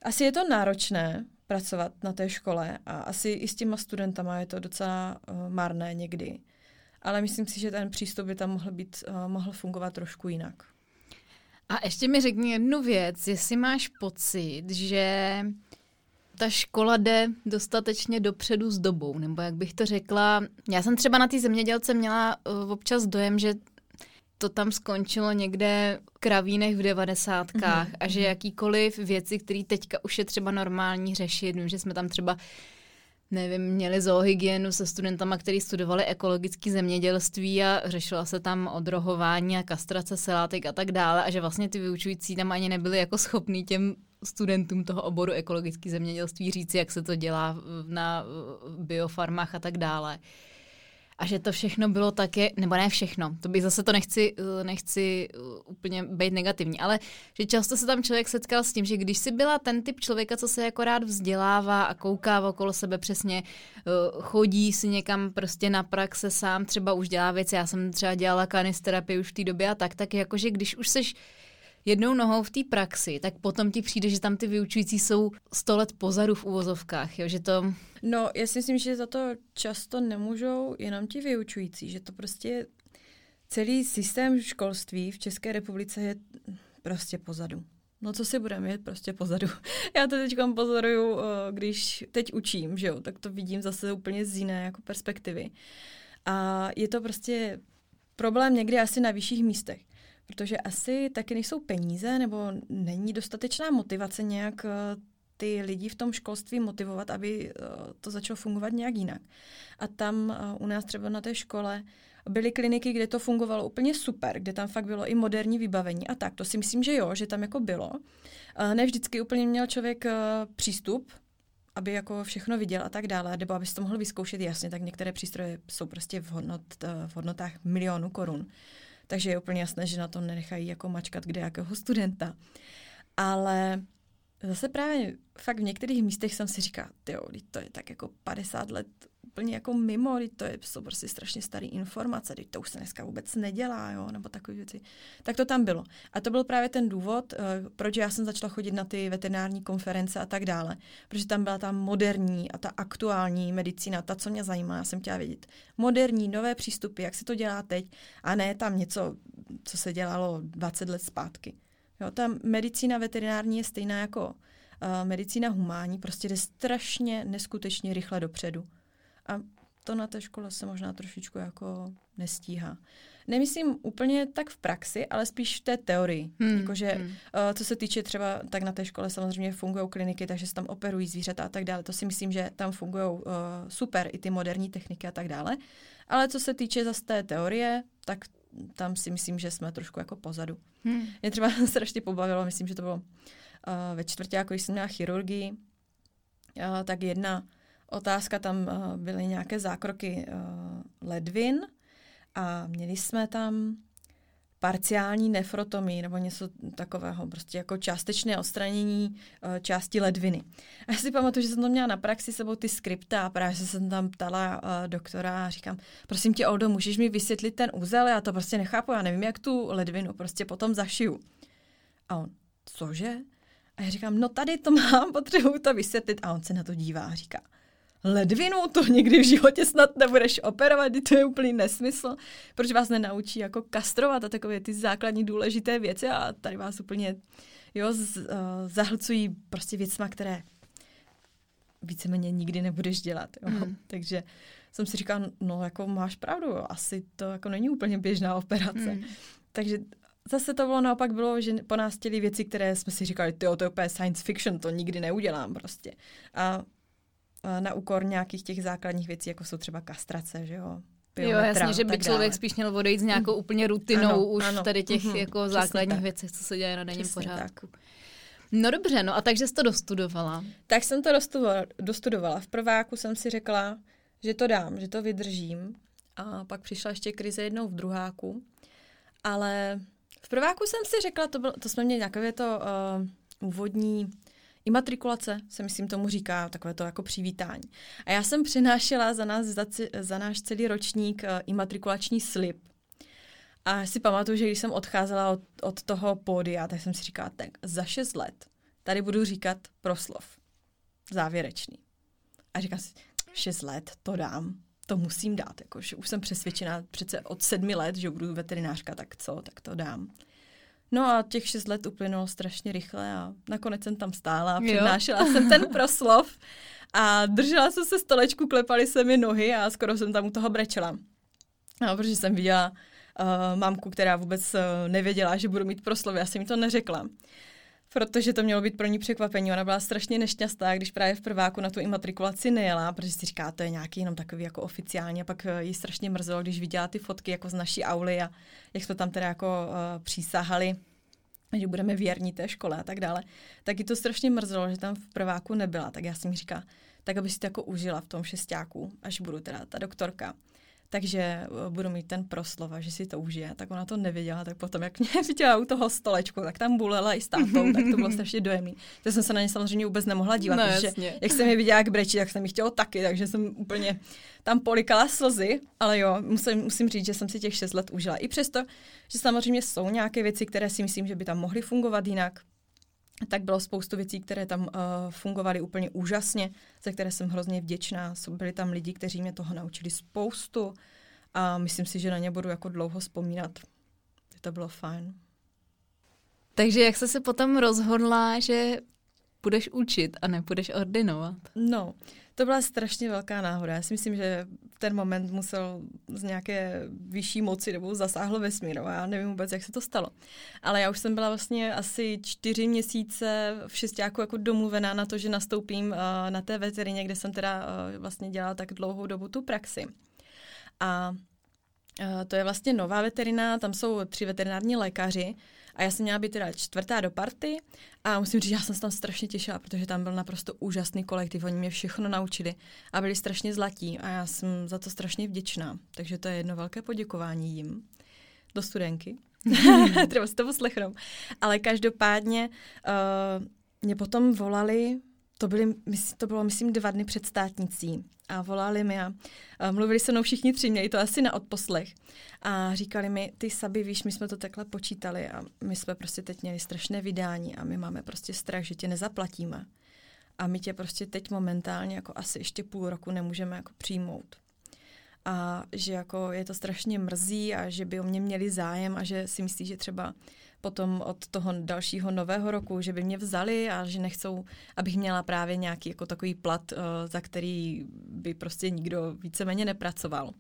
Asi je to náročné pracovat na té škole a asi i s těma studentama je to docela uh, marné někdy. Ale myslím si, že ten přístup by tam mohl, být, uh, mohl fungovat trošku jinak. A ještě mi řekni jednu věc, jestli máš pocit, že ta škola jde dostatečně dopředu s dobou, nebo jak bych to řekla. Já jsem třeba na té zemědělce měla uh, občas dojem, že to tam skončilo někde v kravínech v devadesátkách mm-hmm. a že mhm. jakýkoliv věci, které teďka už je třeba normální řešit, vím, že jsme tam třeba nevím, měli zoohygienu se studentama, kteří studovali ekologické zemědělství a řešila se tam odrohování a kastrace selátek a tak dále a že vlastně ty vyučující tam ani nebyli jako schopní těm studentům toho oboru ekologické zemědělství říci, jak se to dělá na biofarmách a tak dále. A že to všechno bylo také, nebo ne všechno, to bych zase to nechci, nechci úplně být negativní, ale že často se tam člověk setkal s tím, že když si byla ten typ člověka, co se jako rád vzdělává a kouká okolo sebe přesně, chodí si někam prostě na praxe sám, třeba už dělá věci, já jsem třeba dělala kanisterapii už v té době a tak, tak jakože když už seš jednou nohou v té praxi, tak potom ti přijde, že tam ty vyučující jsou sto let pozadu v uvozovkách, jo, že to... No, já si myslím, že za to často nemůžou jenom ti vyučující, že to prostě celý systém školství v České republice je prostě pozadu. No co si budeme, je prostě pozadu. Já to teď pozoruju, eh, když teď učím, že jo, tak to vidím zase úplně z jiné jako perspektivy. A je to prostě problém někdy asi na vyšších místech protože asi taky nejsou peníze nebo není dostatečná motivace nějak eh, ty lidi v tom školství motivovat, aby eh, to začalo fungovat nějak jinak. A tam eh, u nás třeba na té škole byly kliniky, kde to fungovalo úplně super, kde tam fakt bylo i moderní vybavení a tak. To si myslím, že jo, že tam jako bylo. Ne vždycky úplně měl člověk přístup, aby jako všechno viděl a tak dále, nebo aby to mohl vyzkoušet jasně, tak některé přístroje jsou prostě v, hodnot, v hodnotách milionů korun takže je úplně jasné, že na tom nenechají jako mačkat kde jakého studenta. Ale zase právě fakt v některých místech jsem si říkala, jo, to je tak jako 50 let úplně jako mimo, to je, jsou prostě strašně staré informace, teď to už se dneska vůbec nedělá, jo, nebo takové věci. Tak to tam bylo. A to byl právě ten důvod, uh, proč já jsem začala chodit na ty veterinární konference a tak dále, protože tam byla ta moderní a ta aktuální medicína, ta, co mě zajímá, já jsem chtěla vědět. Moderní, nové přístupy, jak se to dělá teď, a ne tam něco, co se dělalo 20 let zpátky. Jo, ta medicína veterinární je stejná jako uh, medicína humánní, prostě jde strašně neskutečně rychle dopředu. A to na té škole se možná trošičku jako nestíhá. Nemyslím úplně tak v praxi, ale spíš v té teorii. Hmm. Jakože, hmm. Uh, co se týče třeba, tak na té škole samozřejmě fungují kliniky, takže se tam operují zvířata a tak dále. To si myslím, že tam fungují uh, super i ty moderní techniky a tak dále. Ale co se týče zase té teorie, tak tam si myslím, že jsme trošku jako pozadu. Hmm. Mě třeba strašně pobavilo, myslím, že to bylo uh, ve čtvrtě, jako když jsem měla chirurgii, uh, tak jedna otázka, tam uh, byly nějaké zákroky uh, ledvin a měli jsme tam parciální nefrotomii nebo něco takového, prostě jako částečné odstranění uh, části ledviny. A já si pamatuju, že jsem to měla na praxi sebou ty skripta a právě jsem tam ptala doktora a říkám, prosím tě, Oldo, můžeš mi vysvětlit ten úzel? Já to prostě nechápu, já nevím, jak tu ledvinu prostě potom zašiju. A on, cože? A já říkám, no tady to mám, potřebuju to vysvětlit. A on se na to dívá a říká, ledvinu, to nikdy v životě snad nebudeš operovat, to je úplný nesmysl. Proč vás nenaučí jako kastrovat a takové ty základní důležité věci a tady vás úplně jo, z, uh, zahlcují prostě věcma, které víceméně nikdy nebudeš dělat. Jo. Mm. Takže jsem si říkala, no jako máš pravdu, jo. asi to jako není úplně běžná operace. Mm. Takže zase to bylo naopak bylo, že po nás chtěli věci, které jsme si říkali, to je úplně science fiction, to nikdy neudělám prostě. A na úkor nějakých těch základních věcí, jako jsou třeba kastrace, že jo, Jo, jasně, že by člověk dále. spíš měl odejít s nějakou mm. úplně rutinou ano, už ano. tady těch mm-hmm, jako základních věcí, co se děje na denním pořádku. Tak. No dobře, no a takže jsi to dostudovala. Tak jsem to dostudovala, dostudovala. V prváku jsem si řekla, že to dám, že to vydržím. A pak přišla ještě krize jednou v druháku. Ale v prváku jsem si řekla, to, bylo, to jsme měli nějaké to uh, úvodní Imatrikulace se myslím tomu říká, takové to jako přivítání. A já jsem přinášela za, nás, za, za náš celý ročník uh, imatrikulační slib. A si pamatuju, že když jsem odcházela od, od toho pódia, tak jsem si říkala, tak za šest let tady budu říkat proslov. Závěrečný. A říkám si, šest let, to dám, to musím dát. Jako, že už jsem přesvědčená přece od sedmi let, že budu veterinářka, tak co, tak to dám. No a těch šest let uplynulo strašně rychle a nakonec jsem tam stála a přednášela jo. jsem ten proslov a držela jsem se stolečku, klepaly se mi nohy a skoro jsem tam u toho brečela. No, protože jsem viděla uh, mamku, která vůbec uh, nevěděla, že budu mít proslov, já jsem mi to neřekla protože to mělo být pro ní překvapení. Ona byla strašně nešťastná, když právě v prváku na tu imatrikulaci nejela, protože si říká, to je nějaký jenom takový jako oficiální. A pak eh, jí strašně mrzelo, když viděla ty fotky jako z naší auly a jak jsme tam teda jako uh, přísahali že budeme věrní té škole a tak dále, tak jí to strašně mrzelo, že tam v prváku nebyla. Tak já jsem mi říká, tak aby si to jako užila v tom šestáku, až budu teda ta doktorka takže eh, budu mít ten proslov a že si to užije. Tak ona to nevěděla, tak potom, jak mě viděla u toho stolečku, tak tam bulela i s tátou, tak to bylo strašně dojemný. To jsem se na ně samozřejmě vůbec nemohla dívat, no, protože jasně. jak jsem je viděla, jak brečí, tak jsem ji chtěla taky, takže jsem úplně tam polikala slzy, ale jo, musím, musím říct, že jsem si těch šest let užila. I přesto, že samozřejmě jsou nějaké věci, které si myslím, že by tam mohly fungovat jinak, tak bylo spoustu věcí, které tam uh, fungovaly úplně úžasně, za které jsem hrozně vděčná. Byli tam lidi, kteří mě toho naučili spoustu a myslím si, že na ně budu jako dlouho vzpomínat. To bylo fajn. Takže jak jsi se potom rozhodla, že budeš učit a nepůjdeš ordinovat? No, to byla strašně velká náhoda. Já si myslím, že ten moment musel z nějaké vyšší moci nebo zasáhlo vesmír. Já nevím vůbec, jak se to stalo. Ale já už jsem byla vlastně asi čtyři měsíce v šestáku jako domluvená na to, že nastoupím uh, na té veterině, kde jsem teda uh, vlastně dělala tak dlouhou dobu tu praxi. A uh, to je vlastně nová veterina, tam jsou tři veterinární lékaři, a já jsem měla být teda čtvrtá do party a musím říct, já jsem se tam strašně těšila, protože tam byl naprosto úžasný kolektiv. Oni mě všechno naučili a byli strašně zlatí a já jsem za to strašně vděčná. Takže to je jedno velké poděkování jim. Do studenky. Třeba si to poslechnou. Ale každopádně uh, mě potom volali to, byly, to bylo, myslím, dva dny před státnicí. A volali mi a, a mluvili se mnou všichni tři, měli to asi na odposlech. A říkali mi, ty Saby, víš, my jsme to takhle počítali a my jsme prostě teď měli strašné vydání a my máme prostě strach, že tě nezaplatíme. A my tě prostě teď momentálně jako asi ještě půl roku nemůžeme jako přijmout. A že jako je to strašně mrzí a že by o mě měli zájem a že si myslí, že třeba potom od toho dalšího nového roku, že by mě vzali a že nechcou, abych měla právě nějaký jako takový plat, uh, za který by prostě nikdo víceméně nepracoval.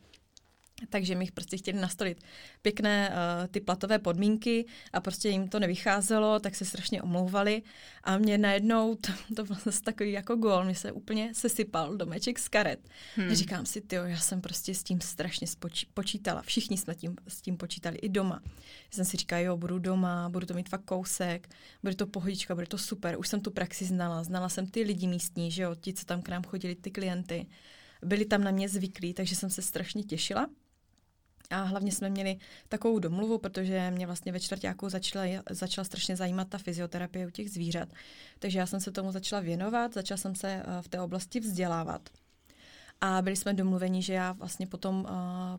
Takže mi prostě chtěli nastolit pěkné uh, ty platové podmínky a prostě jim to nevycházelo, tak se strašně omlouvali a mě najednou, to, to byl zase takový jako gól, mě se úplně sesypal domeček z karet. Hmm. A říkám si, ty, já jsem prostě s tím strašně spoči- počítala, všichni jsme tím, s tím počítali i doma. Já jsem si říkala, jo, budu doma, budu to mít fakt kousek, bude to pohodička, bude to super, už jsem tu praxi znala, znala jsem ty lidi místní, že jo, ti, co tam k nám chodili, ty klienty, byli tam na mě zvyklí, takže jsem se strašně těšila. A hlavně jsme měli takovou domluvu, protože mě vlastně ve čtvrtáku začala, začala strašně zajímat ta fyzioterapie u těch zvířat. Takže já jsem se tomu začala věnovat, začala jsem se eh, v té oblasti vzdělávat. A byli jsme domluveni, že já vlastně potom uh,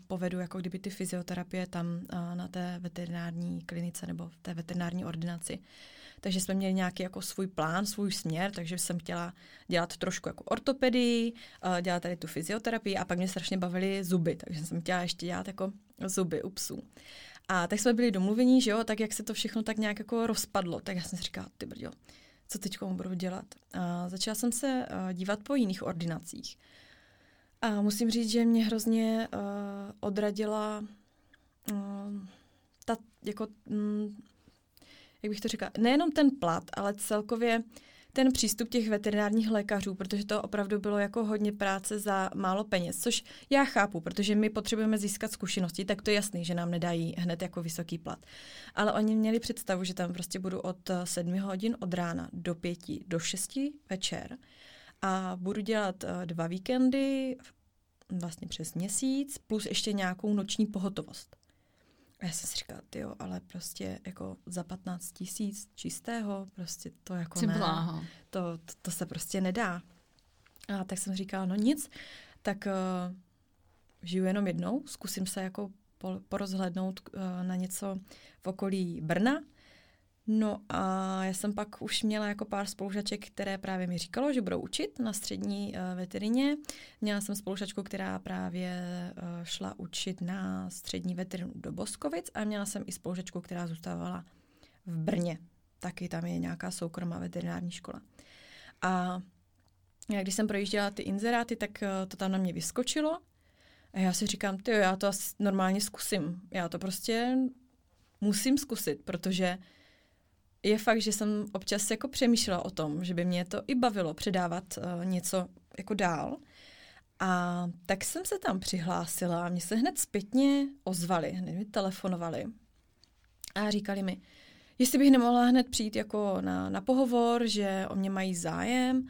povedu jako kdyby ty fyzioterapie tam uh, na té veterinární klinice nebo v té veterinární ordinaci. Takže jsme měli nějaký jako svůj plán, svůj směr, takže jsem chtěla dělat trošku jako ortopedii, uh, dělat tady tu fyzioterapii a pak mě strašně bavily zuby, takže jsem chtěla ještě dělat jako zuby u psů. A tak jsme byli domluvení, že jo, tak jak se to všechno tak nějak jako rozpadlo, tak já jsem si říkala, ty brďo, co teď budu dělat? A začala jsem se uh, dívat po jiných ordinacích. A musím říct, že mě hrozně uh, odradila uh, ta, jako, um, jak bych to říkala, nejenom ten plat, ale celkově ten přístup těch veterinárních lékařů, protože to opravdu bylo jako hodně práce za málo peněz, což já chápu, protože my potřebujeme získat zkušenosti, tak to je jasný, že nám nedají hned jako vysoký plat. Ale oni měli představu, že tam prostě budu od 7 hodin od rána do 5, do 6 večer a budu dělat eh, dva víkendy, vlastně přes měsíc, plus ještě nějakou noční pohotovost. A já jsem si říkala, jo, ale prostě jako za 15 tisíc čistého, prostě to jako Jsi ne. To, to, to se prostě nedá. A tak jsem říkala, no nic, tak uh, žiju jenom jednou, zkusím se jako porozhlednout uh, na něco v okolí Brna, No a já jsem pak už měla jako pár spolužaček, které právě mi říkalo, že budou učit na střední uh, veterině. Měla jsem spolužačku, která právě uh, šla učit na střední veterinu do Boskovic a měla jsem i spolužačku, která zůstávala v Brně. Taky tam je nějaká soukromá veterinární škola. A já, když jsem projížděla ty inzeráty, tak uh, to tam na mě vyskočilo. A já si říkám, ty já to asi normálně zkusím. Já to prostě musím zkusit, protože je fakt, že jsem občas jako přemýšlela o tom, že by mě to i bavilo předávat uh, něco jako dál. A tak jsem se tam přihlásila, mě se hned zpětně ozvali, hned mi telefonovali a říkali mi, jestli bych nemohla hned přijít jako na, na pohovor, že o mě mají zájem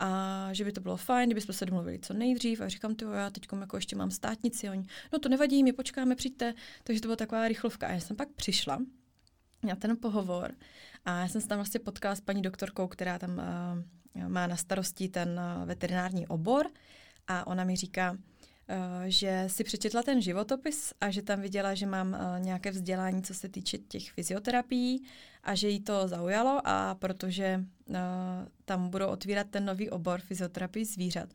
a že by to bylo fajn, kdybychom se domluvili co nejdřív. A říkám, jo, já teď jako ještě mám státnici. Oni, no to nevadí, my počkáme, přijďte. Takže to byla taková rychlovka. A já jsem pak přišla na ten pohovor. A já jsem se tam vlastně potkala s paní doktorkou, která tam uh, má na starosti ten uh, veterinární obor. A ona mi říká, uh, že si přečetla ten životopis a že tam viděla, že mám uh, nějaké vzdělání, co se týče těch fyzioterapií a že jí to zaujalo a protože uh, tam budou otvírat ten nový obor fyzioterapii zvířat,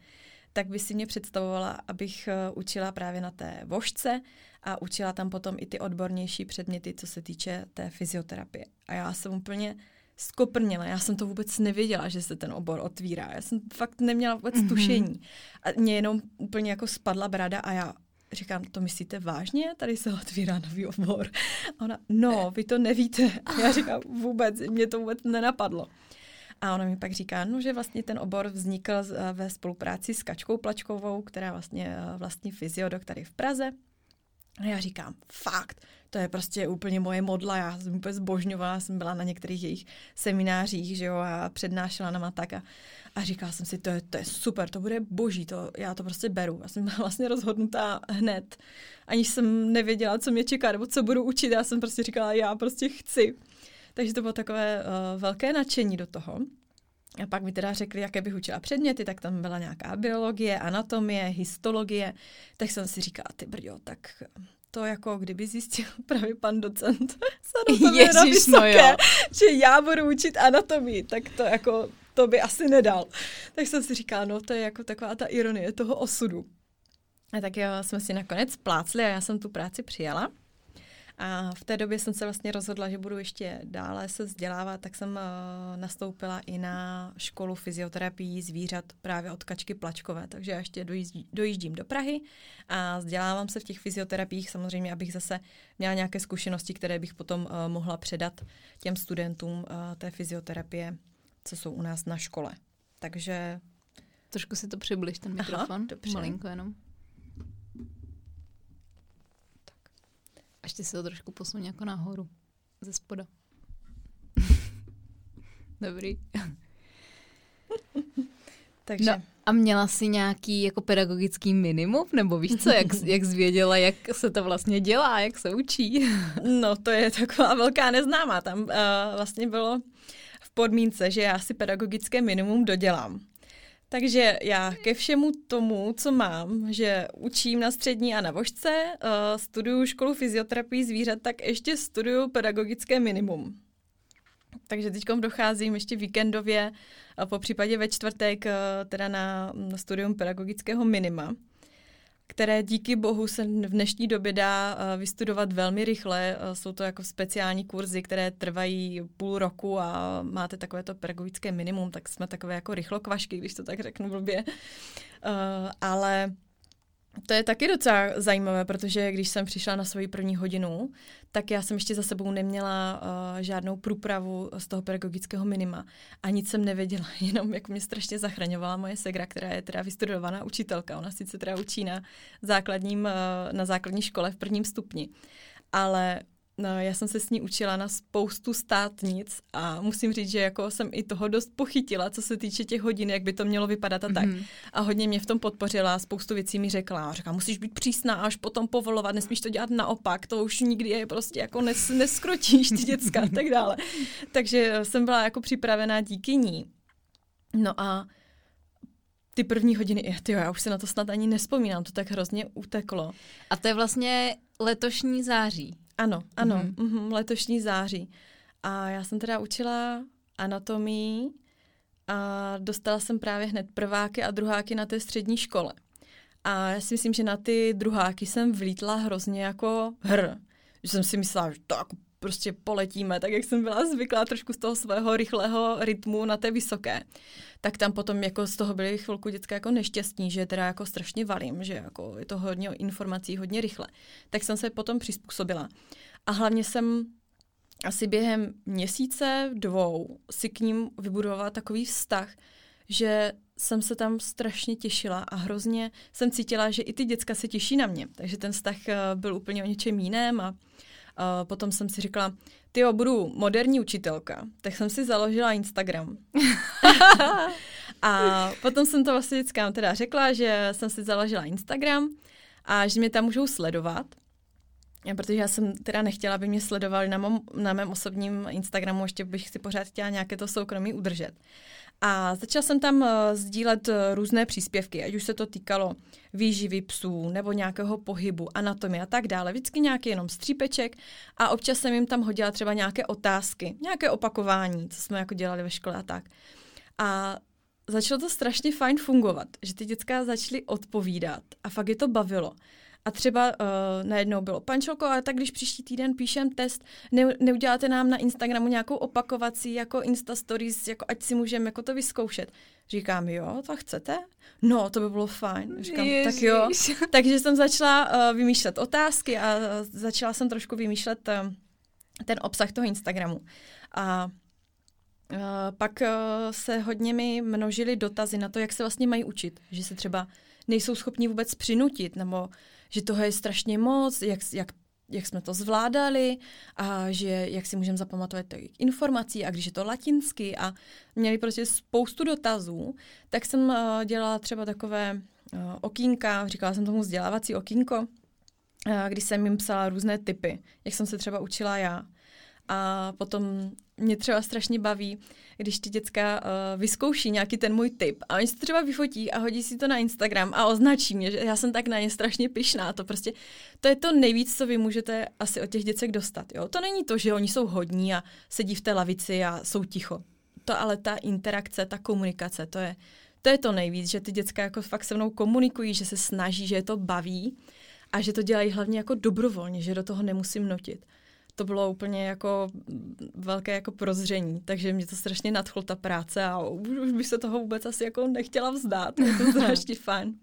tak by si mě představovala, abych učila právě na té vožce a učila tam potom i ty odbornější předměty, co se týče té fyzioterapie. A já jsem úplně skoprněla. Já jsem to vůbec nevěděla, že se ten obor otvírá. Já jsem fakt neměla vůbec mm-hmm. tušení. A mě jenom úplně jako spadla brada a já říkám, to myslíte vážně? Tady se otvírá nový obor. A ona, no, vy to nevíte. A já říkám, vůbec, mě to vůbec nenapadlo. A ona mi pak říká, no, že vlastně ten obor vznikl ve spolupráci s Kačkou Plačkovou, která vlastně eh, vlastní fyziodok tady v Praze. A já říkám, fakt, to je prostě úplně moje modla, já jsem úplně zbožňovala, jsem byla na některých jejich seminářích, že jo, a přednášela na matak a, a říkala jsem si, to je, to je super, to bude boží, to, já to prostě beru. Já jsem byla vlastně rozhodnutá hned, aniž jsem nevěděla, co mě čeká, nebo co budu učit, já jsem prostě říkala, já prostě chci. Takže to bylo takové uh, velké nadšení do toho. A pak mi teda řekli, jaké bych učila předměty, tak tam byla nějaká biologie, anatomie, histologie. Tak jsem si říkala, ty brďo, tak to jako kdyby zjistil právě pan docent Ježiš, vysoké, no jo. že já budu učit anatomii, tak to jako to by asi nedal. Tak jsem si říkala, no to je jako taková ta ironie toho osudu. A tak jo, jsme si nakonec plácli a já jsem tu práci přijala. A v té době jsem se vlastně rozhodla, že budu ještě dále se vzdělávat, tak jsem uh, nastoupila i na školu fyzioterapii zvířat právě od Kačky Plačkové, takže já ještě dojíždí, dojíždím do Prahy a vzdělávám se v těch fyzioterapiích samozřejmě, abych zase měla nějaké zkušenosti, které bych potom uh, mohla předat těm studentům uh, té fyzioterapie, co jsou u nás na škole. Takže... Trošku si to přibliž, ten mikrofon, Aha, malinko jenom. A ještě se to trošku posuň jako nahoru. Ze spoda. Dobrý. Takže. No, a měla jsi nějaký jako pedagogický minimum? Nebo víš co, jak, jak zvěděla, jak se to vlastně dělá, jak se učí? no to je taková velká neznámá. Tam uh, vlastně bylo v podmínce, že já si pedagogické minimum dodělám. Takže já ke všemu tomu, co mám, že učím na střední a na vožce, uh, studuju školu fyzioterapii zvířat, tak ještě studuju pedagogické minimum. Takže teď docházím ještě víkendově, po případě ve čtvrtek, uh, teda na, na studium pedagogického minima které díky bohu se v dnešní době dá eh, vystudovat velmi rychle. Eh, jsou to jako speciální kurzy, které trvají půl roku a máte takovéto pedagogické minimum, tak jsme takové jako rychlokvašky, když to tak řeknu blbě. Eh, ale to je taky docela zajímavé, protože když jsem přišla na svoji první hodinu, tak já jsem ještě za sebou neměla uh, žádnou průpravu z toho pedagogického minima. A nic jsem nevěděla, jenom jako mě strašně zachraňovala moje segra, která je teda vystudovaná učitelka. Ona sice teda učí na, základním, uh, na základní škole v prvním stupni. Ale No, já jsem se s ní učila na spoustu státnic a musím říct, že jako jsem i toho dost pochytila, co se týče těch hodin, jak by to mělo vypadat a tak. Mm-hmm. A hodně mě v tom podpořila, spoustu věcí mi řekla. Řekla, musíš být přísná až potom povolovat, nesmíš to dělat naopak, to už nikdy je prostě jako nes, neskrotíš ty děcka a tak dále. Takže jsem byla jako připravená díky ní. No a ty první hodiny, tyjo, já už se na to snad ani nespomínám, to tak hrozně uteklo. A to je vlastně letošní září. Ano, ano, mm-hmm. Mm-hmm, letošní září. A já jsem teda učila anatomii a dostala jsem právě hned prváky a druháky na té střední škole. A já si myslím, že na ty druháky jsem vlítla hrozně jako hr. Že jsem si myslela, že to jako prostě poletíme, tak jak jsem byla zvyklá trošku z toho svého rychlého rytmu na té vysoké. Tak tam potom jako z toho byly chvilku dětské jako nešťastní, že teda jako strašně valím, že jako je to hodně informací, hodně rychle. Tak jsem se potom přizpůsobila. A hlavně jsem asi během měsíce, dvou si k ním vybudovala takový vztah, že jsem se tam strašně těšila a hrozně jsem cítila, že i ty děcka se těší na mě. Takže ten vztah eh, byl úplně o něčem jiném a Uh, potom jsem si říkala, ty jo, budu moderní učitelka, tak jsem si založila Instagram. a potom jsem to vlastně dětskám teda řekla, že jsem si založila Instagram a že mě tam můžou sledovat. Protože já jsem teda nechtěla, aby mě sledovali na, mom, na mém osobním Instagramu, ještě bych si pořád chtěla nějaké to soukromí udržet. A začala jsem tam uh, sdílet uh, různé příspěvky, ať už se to týkalo výživy psů nebo nějakého pohybu, anatomie a tak dále. Vždycky nějaký jenom střípeček a občas jsem jim tam hodila třeba nějaké otázky, nějaké opakování, co jsme jako dělali ve škole a tak. A začalo to strašně fajn fungovat, že ty dětská začaly odpovídat a fakt je to bavilo. A třeba uh, najednou bylo, pančelko, ale tak když příští týden píšem test, ne, neuděláte nám na Instagramu nějakou opakovací jako Insta Stories, jako ať si můžeme jako to vyzkoušet. Říkám, jo, to chcete? No, to by bylo fajn. Říkám, Ježiš. tak jo. Takže jsem začala uh, vymýšlet otázky a uh, začala jsem trošku vymýšlet uh, ten obsah toho Instagramu. A Uh, pak uh, se hodně mi množily dotazy na to, jak se vlastně mají učit. Že se třeba nejsou schopni vůbec přinutit, nebo že toho je strašně moc, jak, jak jak jsme to zvládali a že jak si můžeme zapamatovat těch informací a když je to latinsky a měli prostě spoustu dotazů, tak jsem uh, dělala třeba takové uh, okýnka, říkala jsem tomu vzdělávací okýnko, uh, kdy jsem jim psala různé typy, jak jsem se třeba učila já. A potom mě třeba strašně baví, když ty děcka uh, vyzkouší nějaký ten můj tip a oni si třeba vyfotí a hodí si to na Instagram a označí mě, že já jsem tak na ně strašně pyšná. To prostě, to je to nejvíc, co vy můžete asi od těch děcek dostat. Jo? To není to, že oni jsou hodní a sedí v té lavici a jsou ticho. To ale ta interakce, ta komunikace, to je, to je to nejvíc, že ty děcka jako fakt se mnou komunikují, že se snaží, že je to baví a že to dělají hlavně jako dobrovolně, že do toho nemusím nutit to bylo úplně jako velké jako prozření, takže mě to strašně nadchlo ta práce a už, bych se toho vůbec asi jako nechtěla vzdát, je to strašně fajn.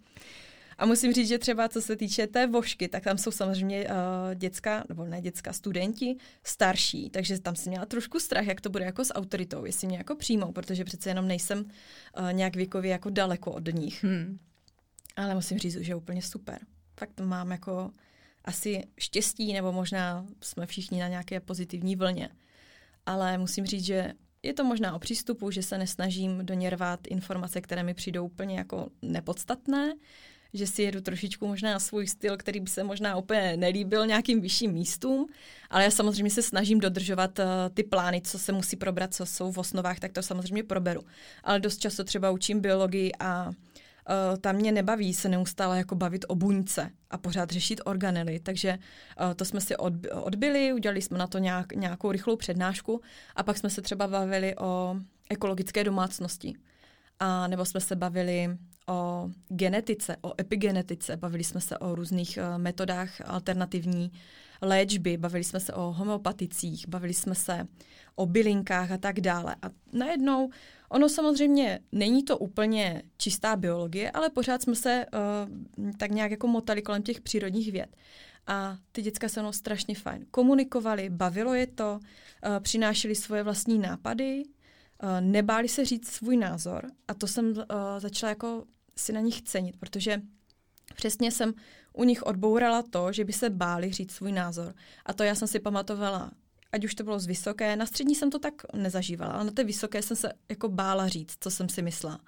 A musím říct, že třeba co se týče té vošky, tak tam jsou samozřejmě uh, děcka, nebo ne děcka, studenti starší, takže tam jsem měla trošku strach, jak to bude jako s autoritou, jestli mě jako přijmou, protože přece jenom nejsem uh, nějak věkově jako daleko od nich. Hmm. Ale musím říct, že je úplně super. Fakt to mám jako asi štěstí, nebo možná jsme všichni na nějaké pozitivní vlně. Ale musím říct, že je to možná o přístupu, že se nesnažím doněrvat informace, které mi přijdou úplně jako nepodstatné, že si jedu trošičku možná svůj styl, který by se možná úplně nelíbil nějakým vyšším místům, ale já samozřejmě se snažím dodržovat uh, ty plány, co se musí probrat, co jsou v osnovách, tak to samozřejmě proberu. Ale dost často třeba učím biologii a uh, tam mě nebaví se neustále jako bavit o buňce a pořád řešit organely, takže uh, to jsme si od, odbyli, udělali jsme na to nějak, nějakou rychlou přednášku a pak jsme se třeba bavili o ekologické domácnosti. A nebo jsme se bavili o genetice, o epigenetice, bavili jsme se o různých uh, metodách alternativní léčby, bavili jsme se o homeopaticích, bavili jsme se o bylinkách a tak dále. A najednou Ono samozřejmě není to úplně čistá biologie, ale pořád jsme se uh, tak nějak jako motali kolem těch přírodních věd. A ty děcka se mnou strašně fajn komunikovali, bavilo je to, uh, přinášeli svoje vlastní nápady, uh, nebáli se říct svůj názor a to jsem uh, začala jako si na nich cenit, protože přesně jsem u nich odbourala to, že by se báli říct svůj názor. A to já jsem si pamatovala ať už to bylo z vysoké, na střední jsem to tak nezažívala, ale na té vysoké jsem se jako bála říct, co jsem si myslela.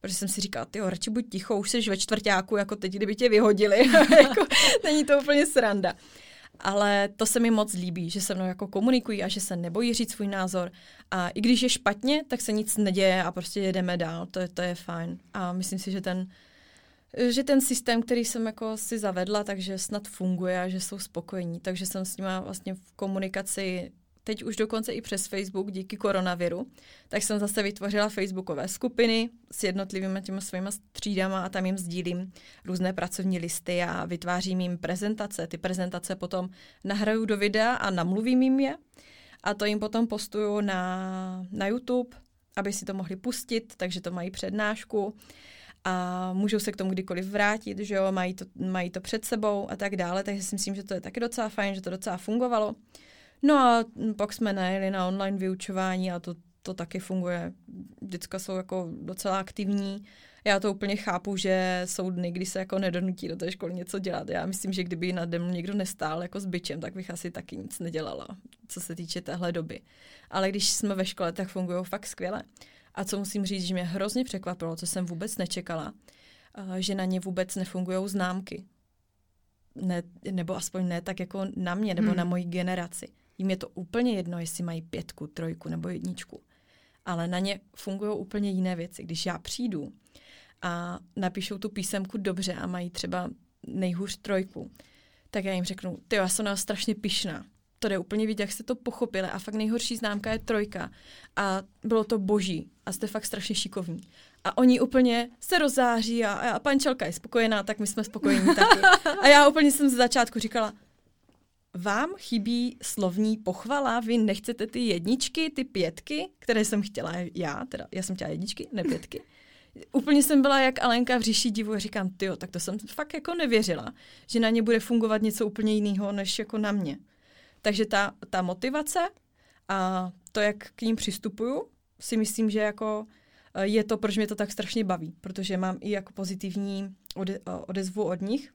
Protože jsem si říkala, ty radši buď ticho, už jsi ve čtvrtáku, jako teď, kdyby tě vyhodili. jako, není to úplně sranda. Ale to se mi moc líbí, že se mnou jako komunikují a že se nebojí říct svůj názor. A i když je špatně, tak se nic neděje a prostě jedeme dál. To je, to je fajn. A myslím si, že ten, že ten systém, který jsem jako si zavedla, takže snad funguje a že jsou spokojení. Takže jsem s nimi vlastně v komunikaci teď už dokonce i přes Facebook díky koronaviru, tak jsem zase vytvořila facebookové skupiny s jednotlivými těmi svými třídama a tam jim sdílím různé pracovní listy a vytvářím jim prezentace. Ty prezentace potom nahraju do videa a namluvím jim je a to jim potom postuju na, na YouTube, aby si to mohli pustit, takže to mají přednášku a můžou se k tomu kdykoliv vrátit, že jo, mají to, mají to před sebou a tak dále, takže si myslím, že to je taky docela fajn, že to docela fungovalo. No a pak jsme najeli na online vyučování a to, to taky funguje. Děcka jsou jako docela aktivní. Já to úplně chápu, že jsou dny, kdy se jako nedonutí do té školy něco dělat. Já myslím, že kdyby na dem někdo nestál jako s byčem, tak bych asi taky nic nedělala, co se týče téhle doby. Ale když jsme ve škole, tak fungují fakt skvěle. A co musím říct, že mě hrozně překvapilo, co jsem vůbec nečekala, eh, že na ně vůbec nefungují známky. Ne, nebo aspoň ne tak jako na mě, nebo hmm. na moji generaci. Jím je to úplně jedno, jestli mají pětku, trojku nebo jedničku. Ale na ně fungují úplně jiné věci. Když já přijdu a napíšou tu písemku dobře a mají třeba nejhůř trojku, tak já jim řeknu, ty já jsem na strašně pišná to jde úplně vidět, jak jste to pochopili a fakt nejhorší známka je trojka a bylo to boží a jste fakt strašně šikovní. A oni úplně se rozáří a, a pančelka je spokojená, tak my jsme spokojení taky. A já úplně jsem ze začátku říkala, vám chybí slovní pochvala, vy nechcete ty jedničky, ty pětky, které jsem chtěla já, teda já jsem chtěla jedničky, ne pětky. Úplně jsem byla jak Alenka v říši divu a říkám, tyjo, tak to jsem fakt jako nevěřila, že na ně bude fungovat něco úplně jiného, než jako na mě. Takže ta, ta motivace a to, jak k ním přistupuju, si myslím, že jako eh, je to, proč mě to tak strašně baví, protože mám i jako pozitivní ode, eh, odezvu od nich.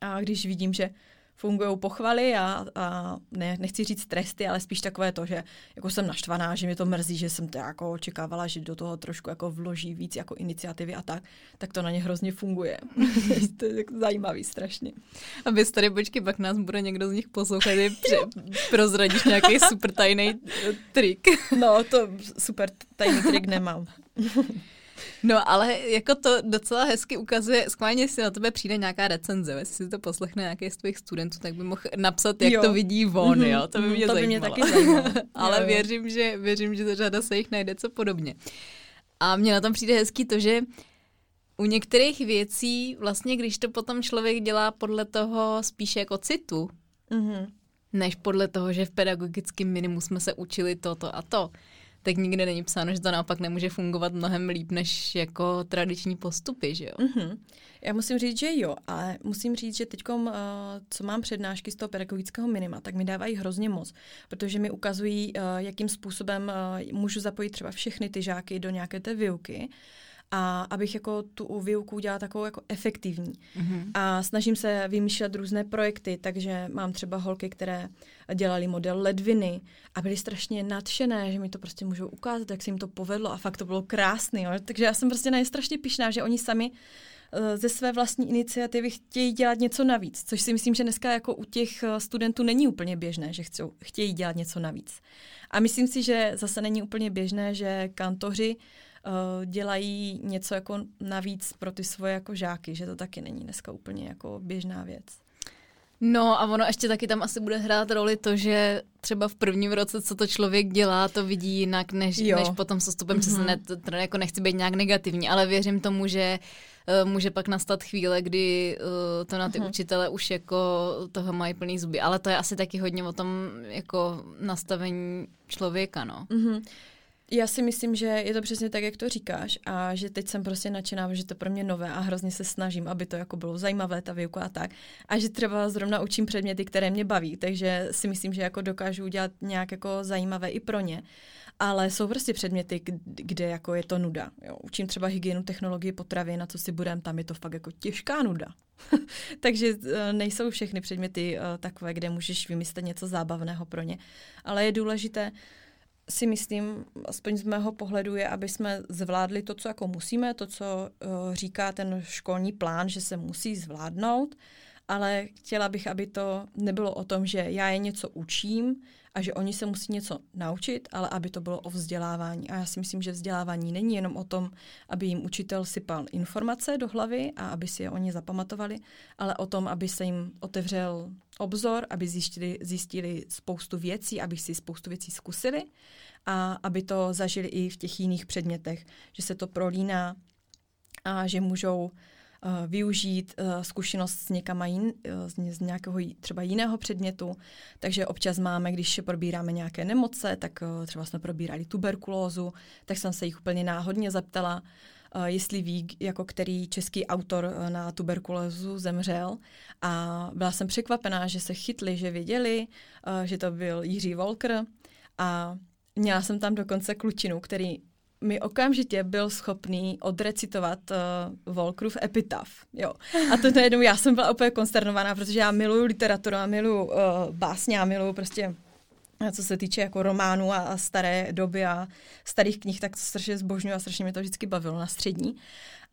A když vidím, že fungují pochvaly a, a ne, nechci říct tresty, ale spíš takové to, že jako jsem naštvaná, že mě to mrzí, že jsem to jako očekávala, že do toho trošku jako vloží víc jako iniciativy a tak, tak to na ně hrozně funguje. to je jako zajímavý strašně. A vy tady počkej, pak nás bude někdo z nich poslouchat, pře- prozradíš nějaký super tajný trik. no, to super tajný trik nemám. No ale jako to docela hezky ukazuje, skválně jestli na tebe přijde nějaká recenze, jestli si to poslechne nějaký z tvých studentů, tak by mohl napsat, jak jo. to vidí on, mm-hmm. jo, to by mě to zajímalo. By mě taky zajímalo. ale jo, věřím, že, věřím, že řada se jich najde co podobně. A mně na tom přijde hezký to, že u některých věcí, vlastně když to potom člověk dělá podle toho spíše jako citu, mm-hmm. než podle toho, že v pedagogickém minimu jsme se učili toto a to, tak nikde není psáno, že to naopak nemůže fungovat mnohem líp než jako tradiční postupy, že jo? Mm-hmm. Já musím říct, že jo, ale musím říct, že teď, uh, co mám přednášky z toho pedagogického minima, tak mi dávají hrozně moc, protože mi ukazují, uh, jakým způsobem uh, můžu zapojit třeba všechny ty žáky do nějaké té výuky a abych jako tu výuku udělala takovou jako efektivní. Mm-hmm. A snažím se vymýšlet různé projekty, takže mám třeba holky, které dělali model ledviny a byly strašně nadšené, že mi to prostě můžou ukázat, jak se jim to povedlo a fakt to bylo krásné. Takže já jsem prostě na ně strašně pišná, že oni sami eh, ze své vlastní iniciativy chtějí dělat něco navíc, což si myslím, že dneska jako u těch eh, studentů není úplně běžné, že chcou, chtějí dělat něco navíc. A myslím si, že zase není úplně běžné, že kantoři uh, dělají něco jako navíc pro ty svoje jako žáky, že to taky není dneska úplně jako běžná věc. No a ono ještě taky tam asi bude hrát roli to, že třeba v prvním roce, co to člověk dělá, to vidí jinak, než, než potom s stupem mm-hmm. Ne, to, to jako nechci být nějak negativní, ale věřím tomu, že uh, může pak nastat chvíle, kdy uh, to na ty mm-hmm. učitele už jako toho mají plný zuby. Ale to je asi taky hodně o tom jako nastavení člověka, no. Mm-hmm. Já si myslím, že je to přesně tak, jak to říkáš a že teď jsem prostě nadšená, že to pro mě nové a hrozně se snažím, aby to jako bylo zajímavé, ta výuka a tak. A že třeba zrovna učím předměty, které mě baví, takže si myslím, že jako dokážu udělat nějak jako zajímavé i pro ně. Ale jsou prostě předměty, kde jako je to nuda. Jo. Učím třeba hygienu, technologii potravy, na co si budem, tam je to fakt jako těžká nuda. Takže eh, nejsou všechny předměty uh, takové, kde můžeš vymyslet něco zábavného pro ně. Ale je důležité si myslím, aspoň z mého pohledu, je, aby jsme zvládli to, co jako musíme, to, co uh, říká ten školní plán, že se musí zvládnout, ale chtěla bych, aby to nebylo o tom, že já je něco učím a že oni se musí něco naučit, ale aby to bylo o vzdělávání. A já si myslím, že vzdělávání není jenom o tom, aby jim učitel sypal informace do hlavy a aby si je oni zapamatovali, ale o tom, aby se jim otevřel obzor, aby zjistili, zjistili spoustu věcí, aby si spoustu věcí zkusili a aby to zažili i v těch jiných předmětech, že se to prolíná a že můžou využít uh, zkušenost s, někama jin, uh, z, nějakého třeba jiného předmětu. Takže občas máme, když probíráme nějaké nemoce, tak třeba jsme probírali tuberkulózu, tak jsem se jich úplně náhodně zeptala, jestli ví, jako který český autor na tuberkulózu zemřel. A byla jsem překvapená, že se chytli, že věděli, že to byl Jiří Volker. A měla jsem tam dokonce klučinu, který mi okamžitě byl schopný odrecitovat uh, Volkrův epitaf. Jo. A to najednou já jsem byla úplně konsternovaná, protože já miluju literaturu a miluju uh, básně a miluju prostě co se týče jako románů a, staré doby a starých knih, tak to strašně zbožňuji a strašně mě to vždycky bavilo na střední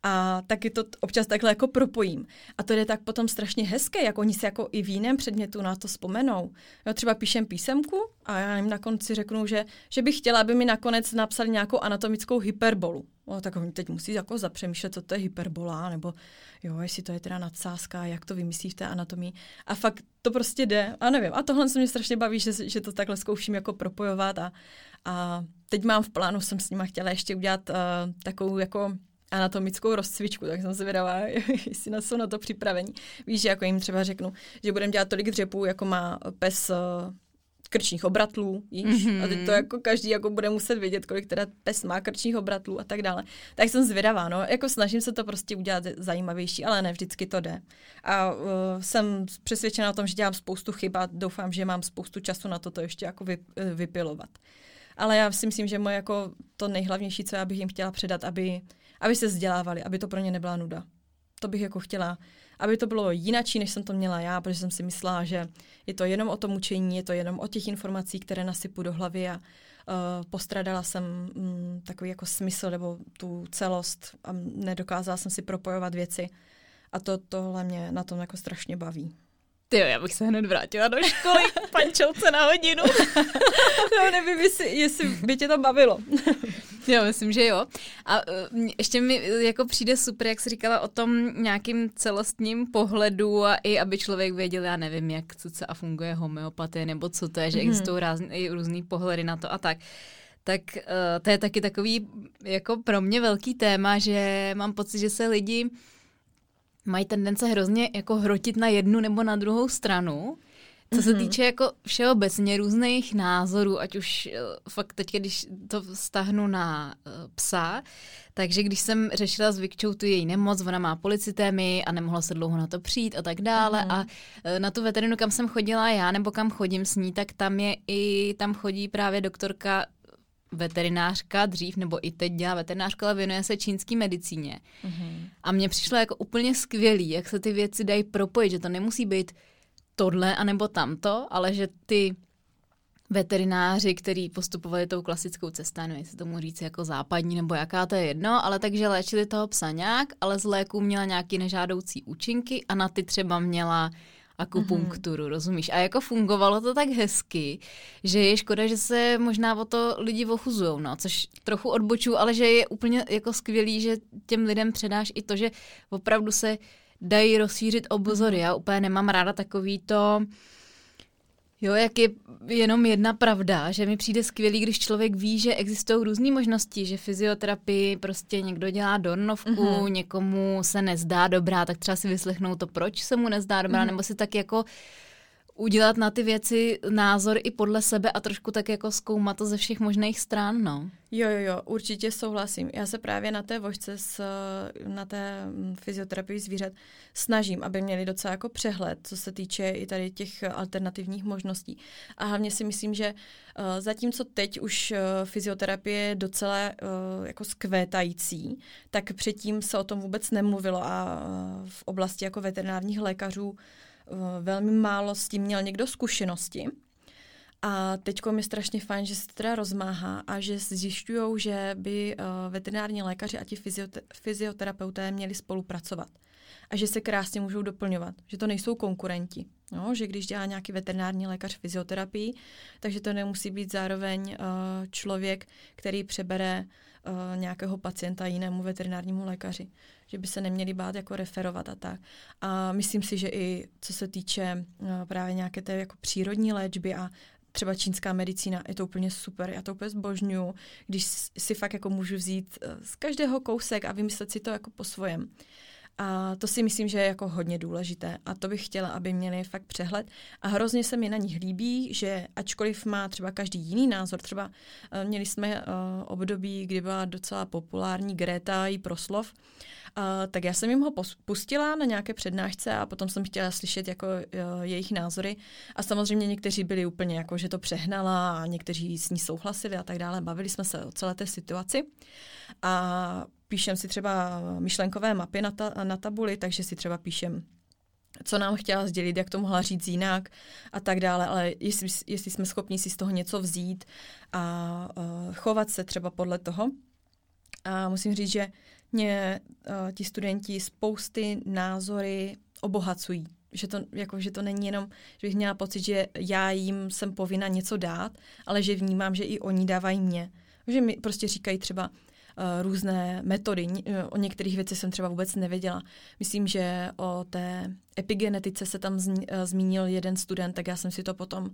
a taky to občas takhle jako propojím. A to je tak potom strašně hezké, jak oni si jako i v jiném předmětu na to vzpomenou. Jo, třeba píšem písemku a já jim na konci řeknu, že, že bych chtěla, aby mi nakonec napsali nějakou anatomickou hyperbolu. No, tak oni teď musí jako zapřemýšlet, co to je hyperbola, nebo jo, jestli to je teda nadsázka, jak to vymyslí v té anatomii. A fakt to prostě jde. A nevím, a tohle se mě strašně baví, že, že to takhle zkouším jako propojovat a, a teď mám v plánu, jsem s nima chtěla ještě udělat uh, takovou jako anatomickou rozcvičku, tak jsem se vydala, jestli na jsou na to připravení. Víš, že jako jim třeba řeknu, že budeme dělat tolik dřepů, jako má pes uh, krčních obratlů, víš? Mm-hmm. A teď to jako každý jako bude muset vědět, kolik teda pes má krčních obratlů a tak dále. Tak jsem zvědavá, no. Jako snažím se to prostě udělat zajímavější, ale ne vždycky to jde. A uh, jsem přesvědčena o tom, že dělám spoustu chyb a doufám, že mám spoustu času na to to ještě jako vy, vypilovat. Ale já si myslím, že moje jako to nejhlavnější, co já bych jim chtěla předat, aby aby se vzdělávali, aby to pro ně nebyla nuda. To bych jako chtěla, aby to bylo jinačí, než jsem to měla já, protože jsem si myslela, že je to jenom o tom učení, je to jenom o těch informací, které nasypu do hlavy a uh, postradala jsem um, takový jako smysl nebo tu celost a nedokázala jsem si propojovat věci. A to tohle mě na tom jako strašně baví. Ty já bych se hned vrátila do školy, pančovce na hodinu. no, nevím, jestli, jestli by tě to bavilo. Já myslím, že jo. A uh, ještě mi jako přijde super, jak jsi říkala o tom nějakým celostním pohledu a i aby člověk věděl, já nevím, jak co a funguje homeopatie nebo co to je, že mm-hmm. existují rázný, různý pohledy na to a tak. Tak uh, to je taky takový jako pro mě velký téma, že mám pocit, že se lidi mají tendence hrozně jako hrotit na jednu nebo na druhou stranu. Co se mhm. týče jako všeobecně různých názorů, ať už uh, fakt teď, když to vztahnu na uh, psa, takže když jsem řešila s Vikčou tu její nemoc, ona má policitémy a nemohla se dlouho na to přijít a tak dále uh-huh. a uh, na tu veterinu, kam jsem chodila já nebo kam chodím s ní, tak tam je i, tam chodí právě doktorka veterinářka dřív, nebo i teď dělá veterinářka, ale věnuje se čínské medicíně. Mm-hmm. A mně přišlo jako úplně skvělý, jak se ty věci dají propojit, že to nemusí být tohle anebo tamto, ale že ty veterináři, kteří postupovali tou klasickou cestou, nevím, jestli tomu říct jako západní nebo jaká to je jedno, ale takže léčili toho psa nějak, ale z léku měla nějaký nežádoucí účinky a na ty třeba měla akupunkturu, mm-hmm. rozumíš? A jako fungovalo to tak hezky, že je škoda, že se možná o to lidi ochuzujou, no, což trochu odboču, ale že je úplně jako skvělý, že těm lidem předáš i to, že opravdu se dají rozšířit obzory. Já úplně nemám ráda takový to, Jo, jak je jenom jedna pravda, že mi přijde skvělý, když člověk ví, že existují různé možnosti, že fyzioterapii prostě někdo dělá dornovku, mm-hmm. někomu se nezdá dobrá, tak třeba si vyslechnou to, proč se mu nezdá dobrá, mm-hmm. nebo si tak jako udělat na ty věci názor i podle sebe a trošku tak jako zkoumat to ze všech možných stran, no. Jo, jo, jo, určitě souhlasím. Já se právě na té vožce, s, na té mm, fyzioterapii zvířat snažím, aby měli docela jako přehled, co se týče i tady těch alternativních možností. A hlavně si myslím, že uh, zatímco teď už uh, fyzioterapie je docela uh, jako skvétající, tak předtím se o tom vůbec nemluvilo a v oblasti jako veterinárních lékařů velmi málo s tím měl někdo zkušenosti. A teď je strašně fajn, že se teda rozmáhá a že zjišťují, že by uh, veterinární lékaři a ti fyziote- fyzioterapeuté měli spolupracovat. A že se krásně můžou doplňovat, že to nejsou konkurenti. No, že když dělá nějaký veterinární lékař fyzioterapii, takže to nemusí být zároveň uh, člověk, který přebere uh, nějakého pacienta jinému veterinárnímu lékaři. Že by se neměli bát jako referovat a tak. A myslím si, že i co se týče uh, právě nějaké té jako přírodní léčby a třeba čínská medicína, je to úplně super, já to úplně zbožňuju, když si fakt jako můžu vzít z každého kousek a vymyslet si to jako po svojem. A to si myslím, že je jako hodně důležité. A to bych chtěla, aby měli fakt přehled. A hrozně se mi na nich líbí, že ačkoliv má třeba každý jiný názor, třeba uh, měli jsme uh, období, kdy byla docela populární Greta i proslov, uh, tak já jsem jim ho pustila na nějaké přednášce a potom jsem chtěla slyšet jako uh, jejich názory. A samozřejmě někteří byli úplně jako, že to přehnala a někteří s ní souhlasili a tak dále. Bavili jsme se o celé té situaci. A píšem si třeba myšlenkové mapy na, ta, na tabuli, takže si třeba píšem co nám chtěla sdělit, jak to mohla říct jinak a tak dále, ale jestli, jestli jsme schopni si z toho něco vzít a uh, chovat se třeba podle toho. A musím říct, že mě uh, ti studenti spousty názory obohacují. Že to, jako, že to není jenom, že bych měla pocit, že já jim jsem povinna něco dát, ale že vnímám, že i oni dávají mě. Že mi prostě říkají třeba, různé metody. Eh, o některých věcech jsem třeba vůbec nevěděla. Myslím, že o té epigenetice se tam uh, zmínil jeden student, tak já jsem si to potom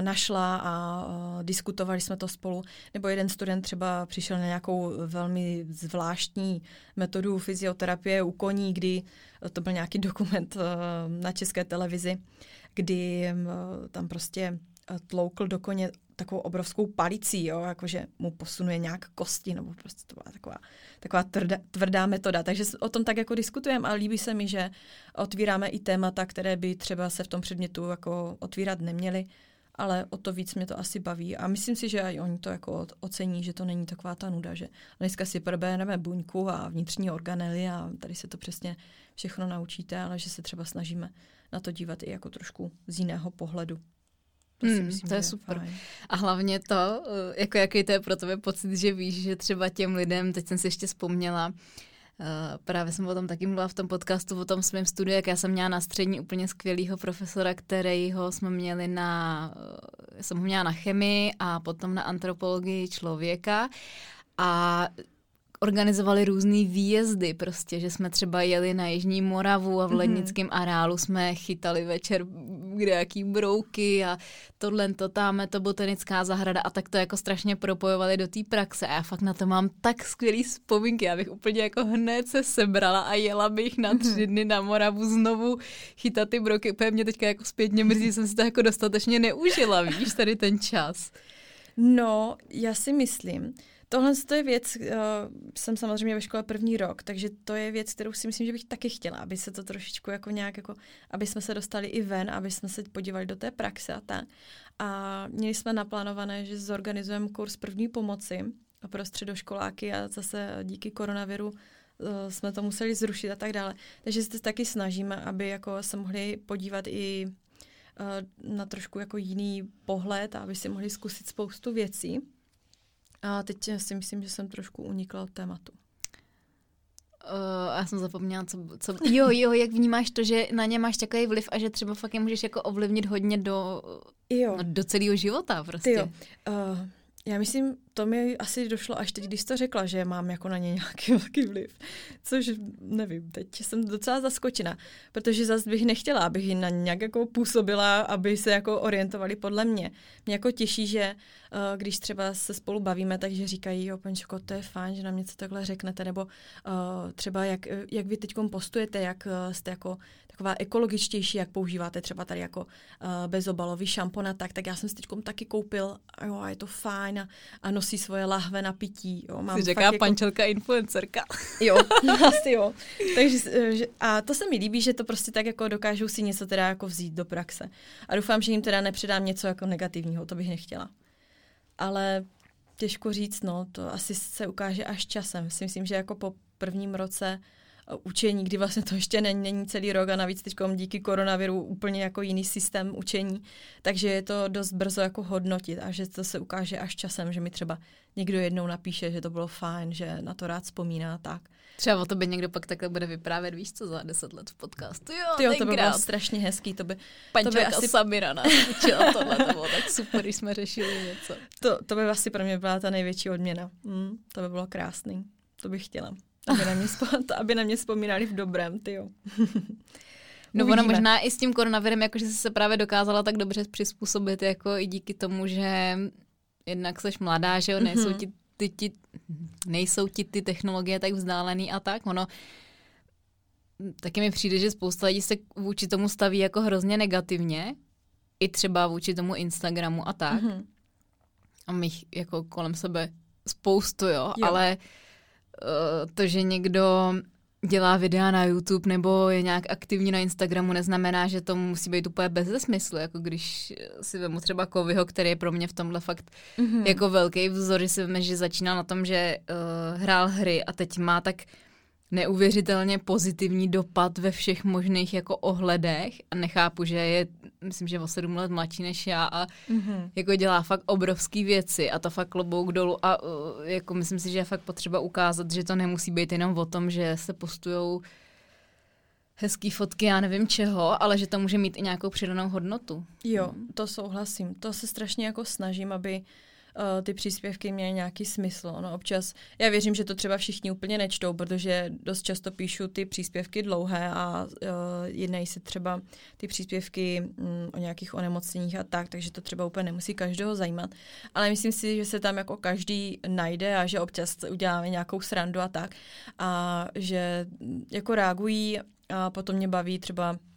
našla a diskutovali jsme to spolu. Nebo jeden student třeba přišel na nějakou velmi zvláštní metodu fyzioterapie u koní, kdy to byl nějaký dokument na české televizi, kdy tam prostě tloukl do koně takovou obrovskou palicí, jo, jakože mu posunuje nějak kosti, nebo prostě to byla taková, taková tvrdá, tvrdá metoda. Takže o tom tak jako diskutujeme a líbí se mi, že otvíráme i témata, které by třeba se v tom předmětu jako otvírat neměly ale o to víc mě to asi baví. A myslím si, že i oni to jako ocení, že to není taková ta nuda, že dneska si probereme buňku a vnitřní organely a tady se to přesně všechno naučíte, ale že se třeba snažíme na to dívat i jako trošku z jiného pohledu. To, hmm, myslím, to je super. Fajn. A hlavně to, eh, jako jaký to je pro tebe pocit, že víš, že třeba těm lidem, teď jsem si ještě vzpomněla, Uh, právě jsem o tom taky mluvila v tom podcastu o tom svém studiu, jak já jsem měla na střední úplně skvělého profesora, kterýho jsme měli na, uh, jsem ho měla na chemii a potom na antropologii člověka a organizovali různé výjezdy prostě, že jsme třeba jeli na Jižní Moravu a v mhm. lednickém areálu jsme chytali večer kde jaký brouky a tohle to tam, to botanická zahrada a tak to jako strašně propojovali do té praxe a já fakt na to mám tak skvělý vzpomínky, já bych úplně jako hned se sebrala a jela bych na tři mhm. dny na Moravu znovu chytat ty brouky, úplně mě teďka jako zpětně mrzí, jsem si to jako dostatečně neužila, víš, tady ten čas. No, já si myslím, Tohle je věc, uh, jsem samozřejmě ve škole první rok, takže to je věc, kterou si myslím, že bych taky chtěla, aby se to trošičku jako nějak, jako, aby jsme se dostali i ven, aby jsme se podívali do té praxe a tak. A měli jsme naplánované, že zorganizujeme kurz první pomoci pro středoškoláky a zase díky koronaviru uh, jsme to museli zrušit a tak dále. Takže se taky snažíme, aby jako se mohli podívat i uh, na trošku jako jiný pohled a aby si mohli zkusit spoustu věcí. A teď si myslím, že jsem trošku unikla od tématu. Uh, já jsem zapomněla, co, co... Jo, jo, jak vnímáš to, že na ně máš takový vliv a že třeba fakt je můžeš jako ovlivnit hodně do, jo. No, do celého života prostě. Ty jo. Uh, já myslím, to mi asi došlo až teď, když to řekla, že mám jako na ně nějaký velký vliv. Což nevím, teď jsem docela zaskočena, protože zase bych nechtěla, abych na ně nějak jako působila, aby se jako orientovali podle mě. Mě jako těší, že uh, když třeba se spolu bavíme, takže říkají, jo, Pančko, to je fajn, že nám něco takhle řeknete, nebo uh, třeba jak, jak vy teď postujete, jak uh, jste jako taková ekologičtější, jak používáte třeba tady jako uh, bezobalový šampon a tak, tak já jsem si teď taky koupil a jo, a je to fajn a, a nosí svoje lahve na pití. Jo. Mám Jsi říká jako... pančelka influencerka. Jo, asi jo. Takže, že, a to se mi líbí, že to prostě tak jako dokážou si něco teda jako vzít do praxe. A doufám, že jim teda nepředám něco jako negativního, to bych nechtěla. Ale těžko říct, no, to asi se ukáže až časem. Si myslím, že jako po prvním roce učení, kdy vlastně to ještě není, není celý rok a navíc teď díky koronaviru úplně jako jiný systém učení, takže je to dost brzo jako hodnotit a že to se ukáže až časem, že mi třeba někdo jednou napíše, že to bylo fajn, že na to rád vzpomíná tak. Třeba o tobě někdo pak takhle bude vyprávět, víš co, za deset let v podcastu. Jo, Tyjo, to by bylo strašně hezký. To by, to by asi... Samira nás učila tohle, to bylo tak super, když jsme řešili něco. To, to by asi pro mě byla ta největší odměna. Mm, to by bylo krásný. To bych chtěla. Aby na mě, spo- aby na mě vzpomínali v dobrém, ty jo. No ono možná i s tím koronavirem, jakože jsi se právě dokázala tak dobře přizpůsobit, jako i díky tomu, že jednak jsi mladá, že jo, nejsou mhm. ti, ty, ti, nejsou ti ty technologie tak vzdálený a tak, ono taky mi přijde, že spousta lidí se vůči tomu staví jako hrozně negativně, i třeba vůči tomu Instagramu a tak. Mm-hmm. A my jako kolem sebe spoustu, jo, jo. ale uh, to, že někdo dělá videa na YouTube nebo je nějak aktivní na Instagramu, neznamená, že to musí být úplně bez smyslu. Jako když si vemu třeba Kovyho, který je pro mě v tomhle fakt mm-hmm. jako velký vzor, že si veme, že začínal na tom, že uh, hrál hry a teď má tak neuvěřitelně pozitivní dopad ve všech možných jako ohledech a nechápu, že je, myslím, že o sedm let mladší než já a mm-hmm. jako dělá fakt obrovský věci a to fakt klobouk dolů a uh, jako myslím si, že je fakt potřeba ukázat, že to nemusí být jenom o tom, že se postujou hezký fotky, já nevím čeho, ale že to může mít i nějakou přidanou hodnotu. Jo, to souhlasím. To se strašně jako snažím, aby uh, uh, ty příspěvky měly nějaký smysl. No občas, já věřím, že to třeba všichni úplně nečtou, protože dost často píšu ty příspěvky dlouhé a uh, jednají se třeba ty příspěvky um, o nějakých onemocněních a tak, takže to třeba úplně nemusí každého zajímat. Ale myslím si, že se tam jako každý najde a že občas uděláme nějakou srandu a tak. A že jako reagují a potom mě baví třeba Eh,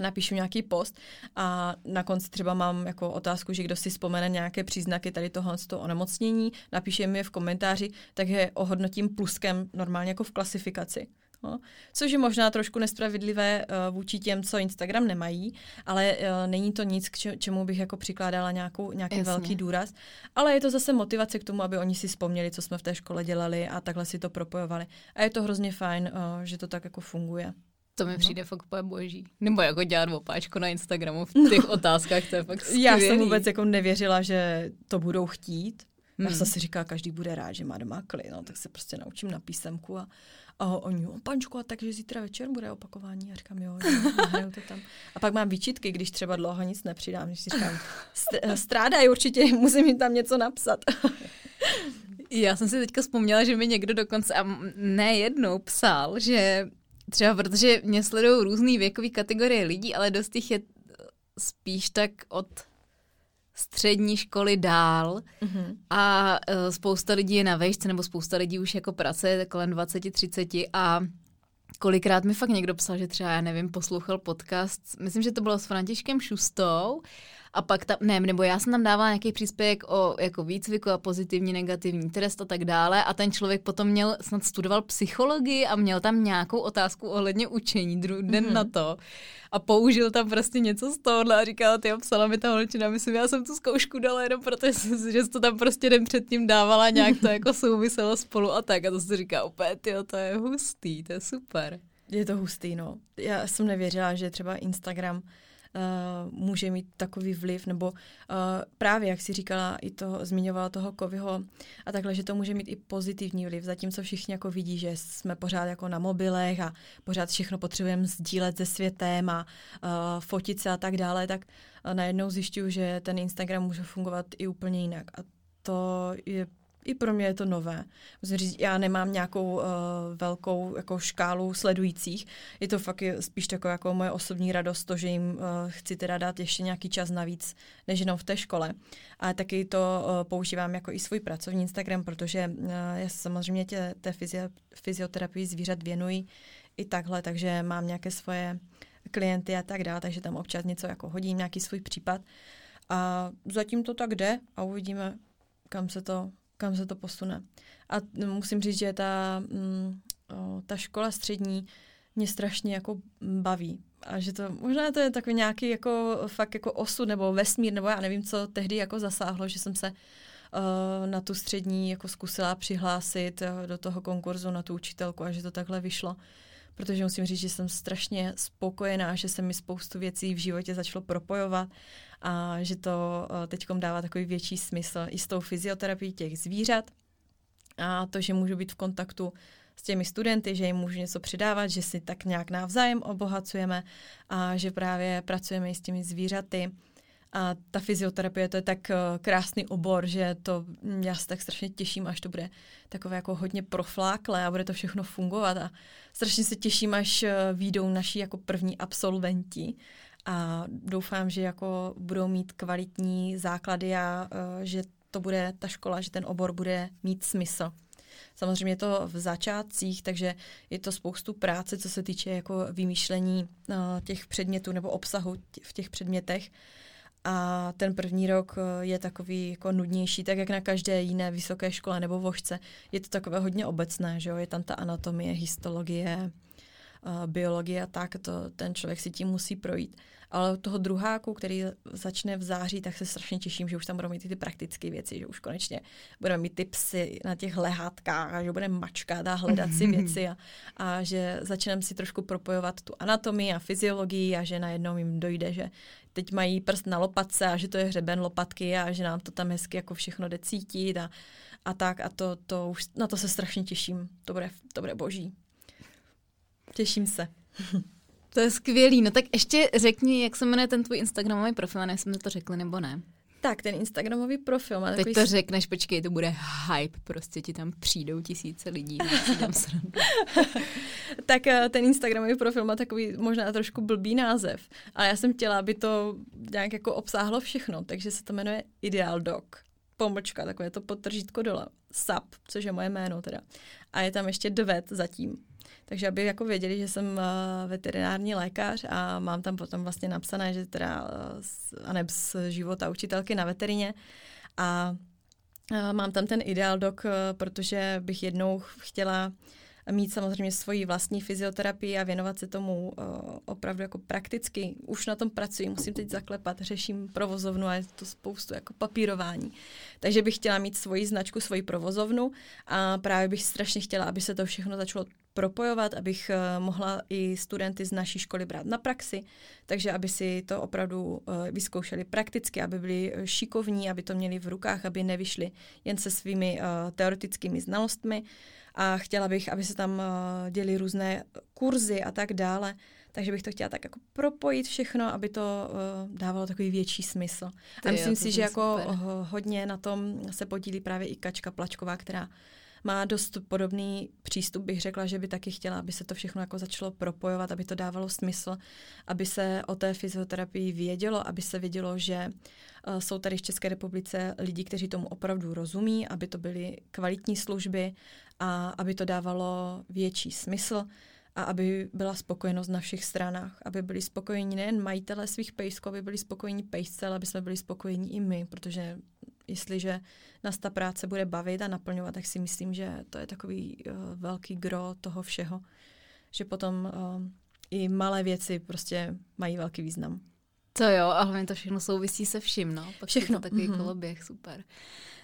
napíšu nějaký post a na konci třeba mám jako otázku, že kdo si vzpomene nějaké příznaky tady toho onemocnění, napíše mi je v komentáři, tak je ohodnotím pluskem normálně jako v klasifikaci. No, což je možná trošku nespravedlivé uh, vůči těm, co Instagram nemají, ale uh, není to nic, k čemu bych jako přikládala nějakou, nějaký Jasně. velký důraz. Ale je to zase motivace k tomu, aby oni si vzpomněli, co jsme v té škole dělali a takhle si to propojovali. A je to hrozně fajn, uh, že to tak jako funguje. To mi no. přijde no. fakt úplně boží. Nebo jako dělat opáčko na Instagramu v těch no. otázkách, to je fakt skvělý. Já jsem vůbec jako nevěřila, že to budou chtít. Hmm. Já si říká, každý bude rád, že má doma kli, no, tak se prostě naučím na písemku a, a oni, o pančku, a takže zítra večer bude opakování. A říkám, jo, jo to tam. A pak mám výčitky, když třeba dlouho nic nepřidám, když si říkám, strádají určitě, musím jim tam něco napsat. Já jsem si teďka vzpomněla, že mi někdo dokonce, a ne jednou, psal, že třeba protože mě sledují různý věkový kategorie lidí, ale dost jich je spíš tak od střední školy dál. Mm-hmm. a uh, spousta lidí je na vejšce, nebo spousta lidí už jako pracuje kolem 20-30 a kolikrát mi fakt někdo psal, že třeba, já nevím, poslouchal podcast, myslím, že to bylo s Františkem Šustou a pak tam, ne, nebo já jsem tam dávala nějaký příspěvek o jako výcviku a pozitivní, negativní trest a tak dále a ten člověk potom měl, snad studoval psychologii a měl tam nějakou otázku ohledně učení druhý den mm-hmm. na to a použil tam prostě něco z tohohle a říkala, ty psala mi ta holčina, myslím, já jsem tu zkoušku dala jenom proto, že jsi to tam prostě den předtím dávala, nějak to jako souviselo spolu a tak a to si říká úplně, ty to je hustý, to je super. Je to hustý, no. Já jsem nevěřila, že třeba Instagram uh, může mít takový vliv, nebo uh, právě, jak si říkala, i to zmiňovala toho Kovyho a takhle, že to může mít i pozitivní vliv, zatímco všichni jako vidí, že jsme pořád jako na mobilech a pořád všechno potřebujeme sdílet se světem a uh, fotit se a tak dále, tak uh, najednou zjišťuju, že ten Instagram může fungovat i úplně jinak. A to je i pro mě je to nové. Musím říct, já nemám nějakou uh, velkou jako škálu sledujících. Je to fakt spíš taková jako moje osobní radost, to, že jim uh, chci teda dát ještě nějaký čas navíc, než jenom v té škole. A taky to uh, používám jako i svůj pracovní Instagram, protože uh, já samozřejmě tě, té fyzio, fyzioterapii zvířat věnuji i takhle, takže mám nějaké svoje klienty a tak dále, takže tam občas něco jako hodím, nějaký svůj případ. A zatím to tak jde a uvidíme, kam se to kam se to posune. A musím říct, že ta, mm, ta škola střední mě strašně jako baví. A že to, možná to je takový nějaký jako fakt jako osud nebo vesmír, nebo já nevím, co tehdy jako zasáhlo, že jsem se na tu střední jako zkusila přihlásit do toho konkurzu na tu učitelku a že to takhle vyšlo. Protože musím říct, že jsem strašně spokojená, že se mi spoustu věcí v životě začalo propojovat a že to eh, teď dává takový větší smysl i s tou fyzioterapií těch zvířat a to, že můžu být v kontaktu s těmi studenty, že jim můžu něco přidávat, že si tak nějak navzájem obohacujeme a že právě pracujeme i s těmi zvířaty. A ta fyzioterapie, to je tak eh, krásný obor, že to já se tak strašně těším, až to bude takové jako hodně profláklé a bude to všechno fungovat a strašně se těším, až eh, výjdou naši jako první absolventi a doufám, že jako budou mít kvalitní základy a uh, že to bude ta škola, že ten obor bude mít smysl. Samozřejmě je to v začátcích, takže je to spoustu práce, co se týče jako vymýšlení uh, těch předmětů nebo obsahu v těch předmětech. A ten první rok uh, je takový jako nudnější, tak jak na každé jiné vysoké škole nebo vožce. Je to takové hodně obecné, že jo? je tam ta anatomie, histologie, biologie a tak, to, ten člověk si tím musí projít. Ale toho druháku, který začne v září, tak se strašně těším, že už tam budou mít ty praktické věci, že už konečně budeme mít ty psy na těch lehátkách a že budeme mačkat a hledat si věci a, a že začneme si trošku propojovat tu anatomii a fyziologii a že najednou jim dojde, že teď mají prst na lopatce a že to je hřeben lopatky a že nám to tam hezky jako všechno jde cítit a, a tak a to, to už, na to se strašně těším. To bude, to bude boží. Těším se. To je skvělý. No tak ještě řekni, jak se jmenuje ten tvůj Instagramový profil, ne jsme to řekli nebo ne. Tak, ten Instagramový profil má Teď takový... to řekneš, počkej, to bude hype, prostě ti tam přijdou tisíce lidí. tak eh, ten Instagramový profil má takový možná trošku blbý název, ale já jsem chtěla, aby to nějak jako obsáhlo všechno, takže se to jmenuje Ideal Dog. Pomlčka, takové to podtržítko dole. SAP, což je moje jméno teda. A je tam ještě dvet zatím. Takže aby jako věděli, že jsem uh, veterinární lékař a mám tam potom vlastně napsané, že teda uh, aneb z života učitelky na veterině a uh, mám tam ten ideál dok, uh, protože bych jednou chtěla mít samozřejmě svoji vlastní fyzioterapii a věnovat se tomu uh, opravdu jako prakticky. Už na tom pracuji, musím teď zaklepat, řeším provozovnu a je to spoustu jako papírování. Takže bych chtěla mít svoji značku, svoji provozovnu a právě bych strašně chtěla, aby se to všechno začalo propojovat, abych uh, mohla i studenty z naší školy brát na praxi, takže aby si to opravdu uh, vyzkoušeli prakticky, aby byli šikovní, aby to měli v rukách, aby nevyšli jen se svými teoretickými znalostmi a chtěla bych, aby se tam uh, děli různé kurzy a tak dále, takže bych to chtěla tak jako propojit všechno, aby to uh, dávalo takový větší smysl. Ty a myslím jo, si, že jako super. hodně na tom se podílí právě i Kačka Plačková, která má dost podobný přístup, bych řekla, že by taky chtěla, aby se to všechno jako začalo propojovat, aby to dávalo smysl, aby se o té fyzioterapii vědělo, aby se vědělo, že uh, jsou tady v České republice lidi, kteří tomu opravdu rozumí, aby to byly kvalitní služby a aby to dávalo větší smysl a aby byla spokojenost na všech stranách, aby byli spokojení nejen majitele svých pejsků, aby byli spokojení pejsce, ale aby jsme byli spokojení i my, protože jestliže nás ta práce bude bavit a naplňovat, tak si myslím, že to je takový uh, velký gro toho všeho, že potom uh, i malé věci prostě mají velký význam. To jo, a hlavně to všechno souvisí se vším, no. Pak všechno. Je to takový mm-hmm. koloběh, super.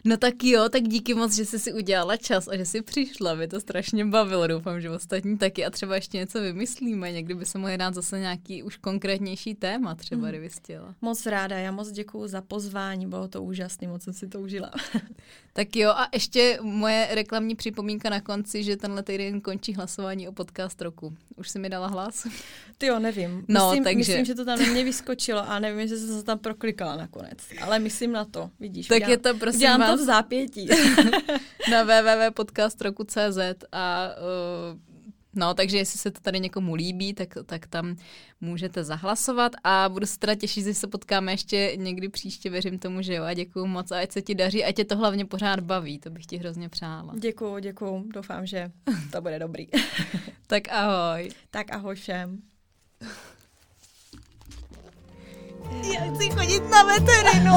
No tak jo, tak díky moc, že jsi si udělala čas a že jsi přišla. Mě to strašně bavilo, doufám, že ostatní taky. A třeba ještě něco vymyslíme. Někdy by se mohli dát zase nějaký už konkrétnější téma, třeba, mm. kdyby chtěla. Moc ráda, já moc děkuji za pozvání, bylo to úžasné, moc jsem si to užila. tak jo, a ještě moje reklamní připomínka na konci, že tenhle týden končí hlasování o podcast roku. Už jsi mi dala hlas? Ty jo, nevím. No, myslím, takže... myslím, že to tam mě vyskočilo a nevím, jestli jsem se tam proklikala nakonec. Ale myslím na to, vidíš. Tak je to prosím Dělám vás... v zápětí. na www.podcastroku.cz a uh, No, takže jestli se to tady někomu líbí, tak, tak tam můžete zahlasovat a budu se teda těšit, že se potkáme ještě někdy příště, věřím tomu, že jo. A děkuju moc a ať se ti daří, ať tě to hlavně pořád baví, to bych ti hrozně přála. Děkuju, děkuju, doufám, že to bude dobrý. tak ahoj. Tak ahoj všem. Já chci chodit na veterinu.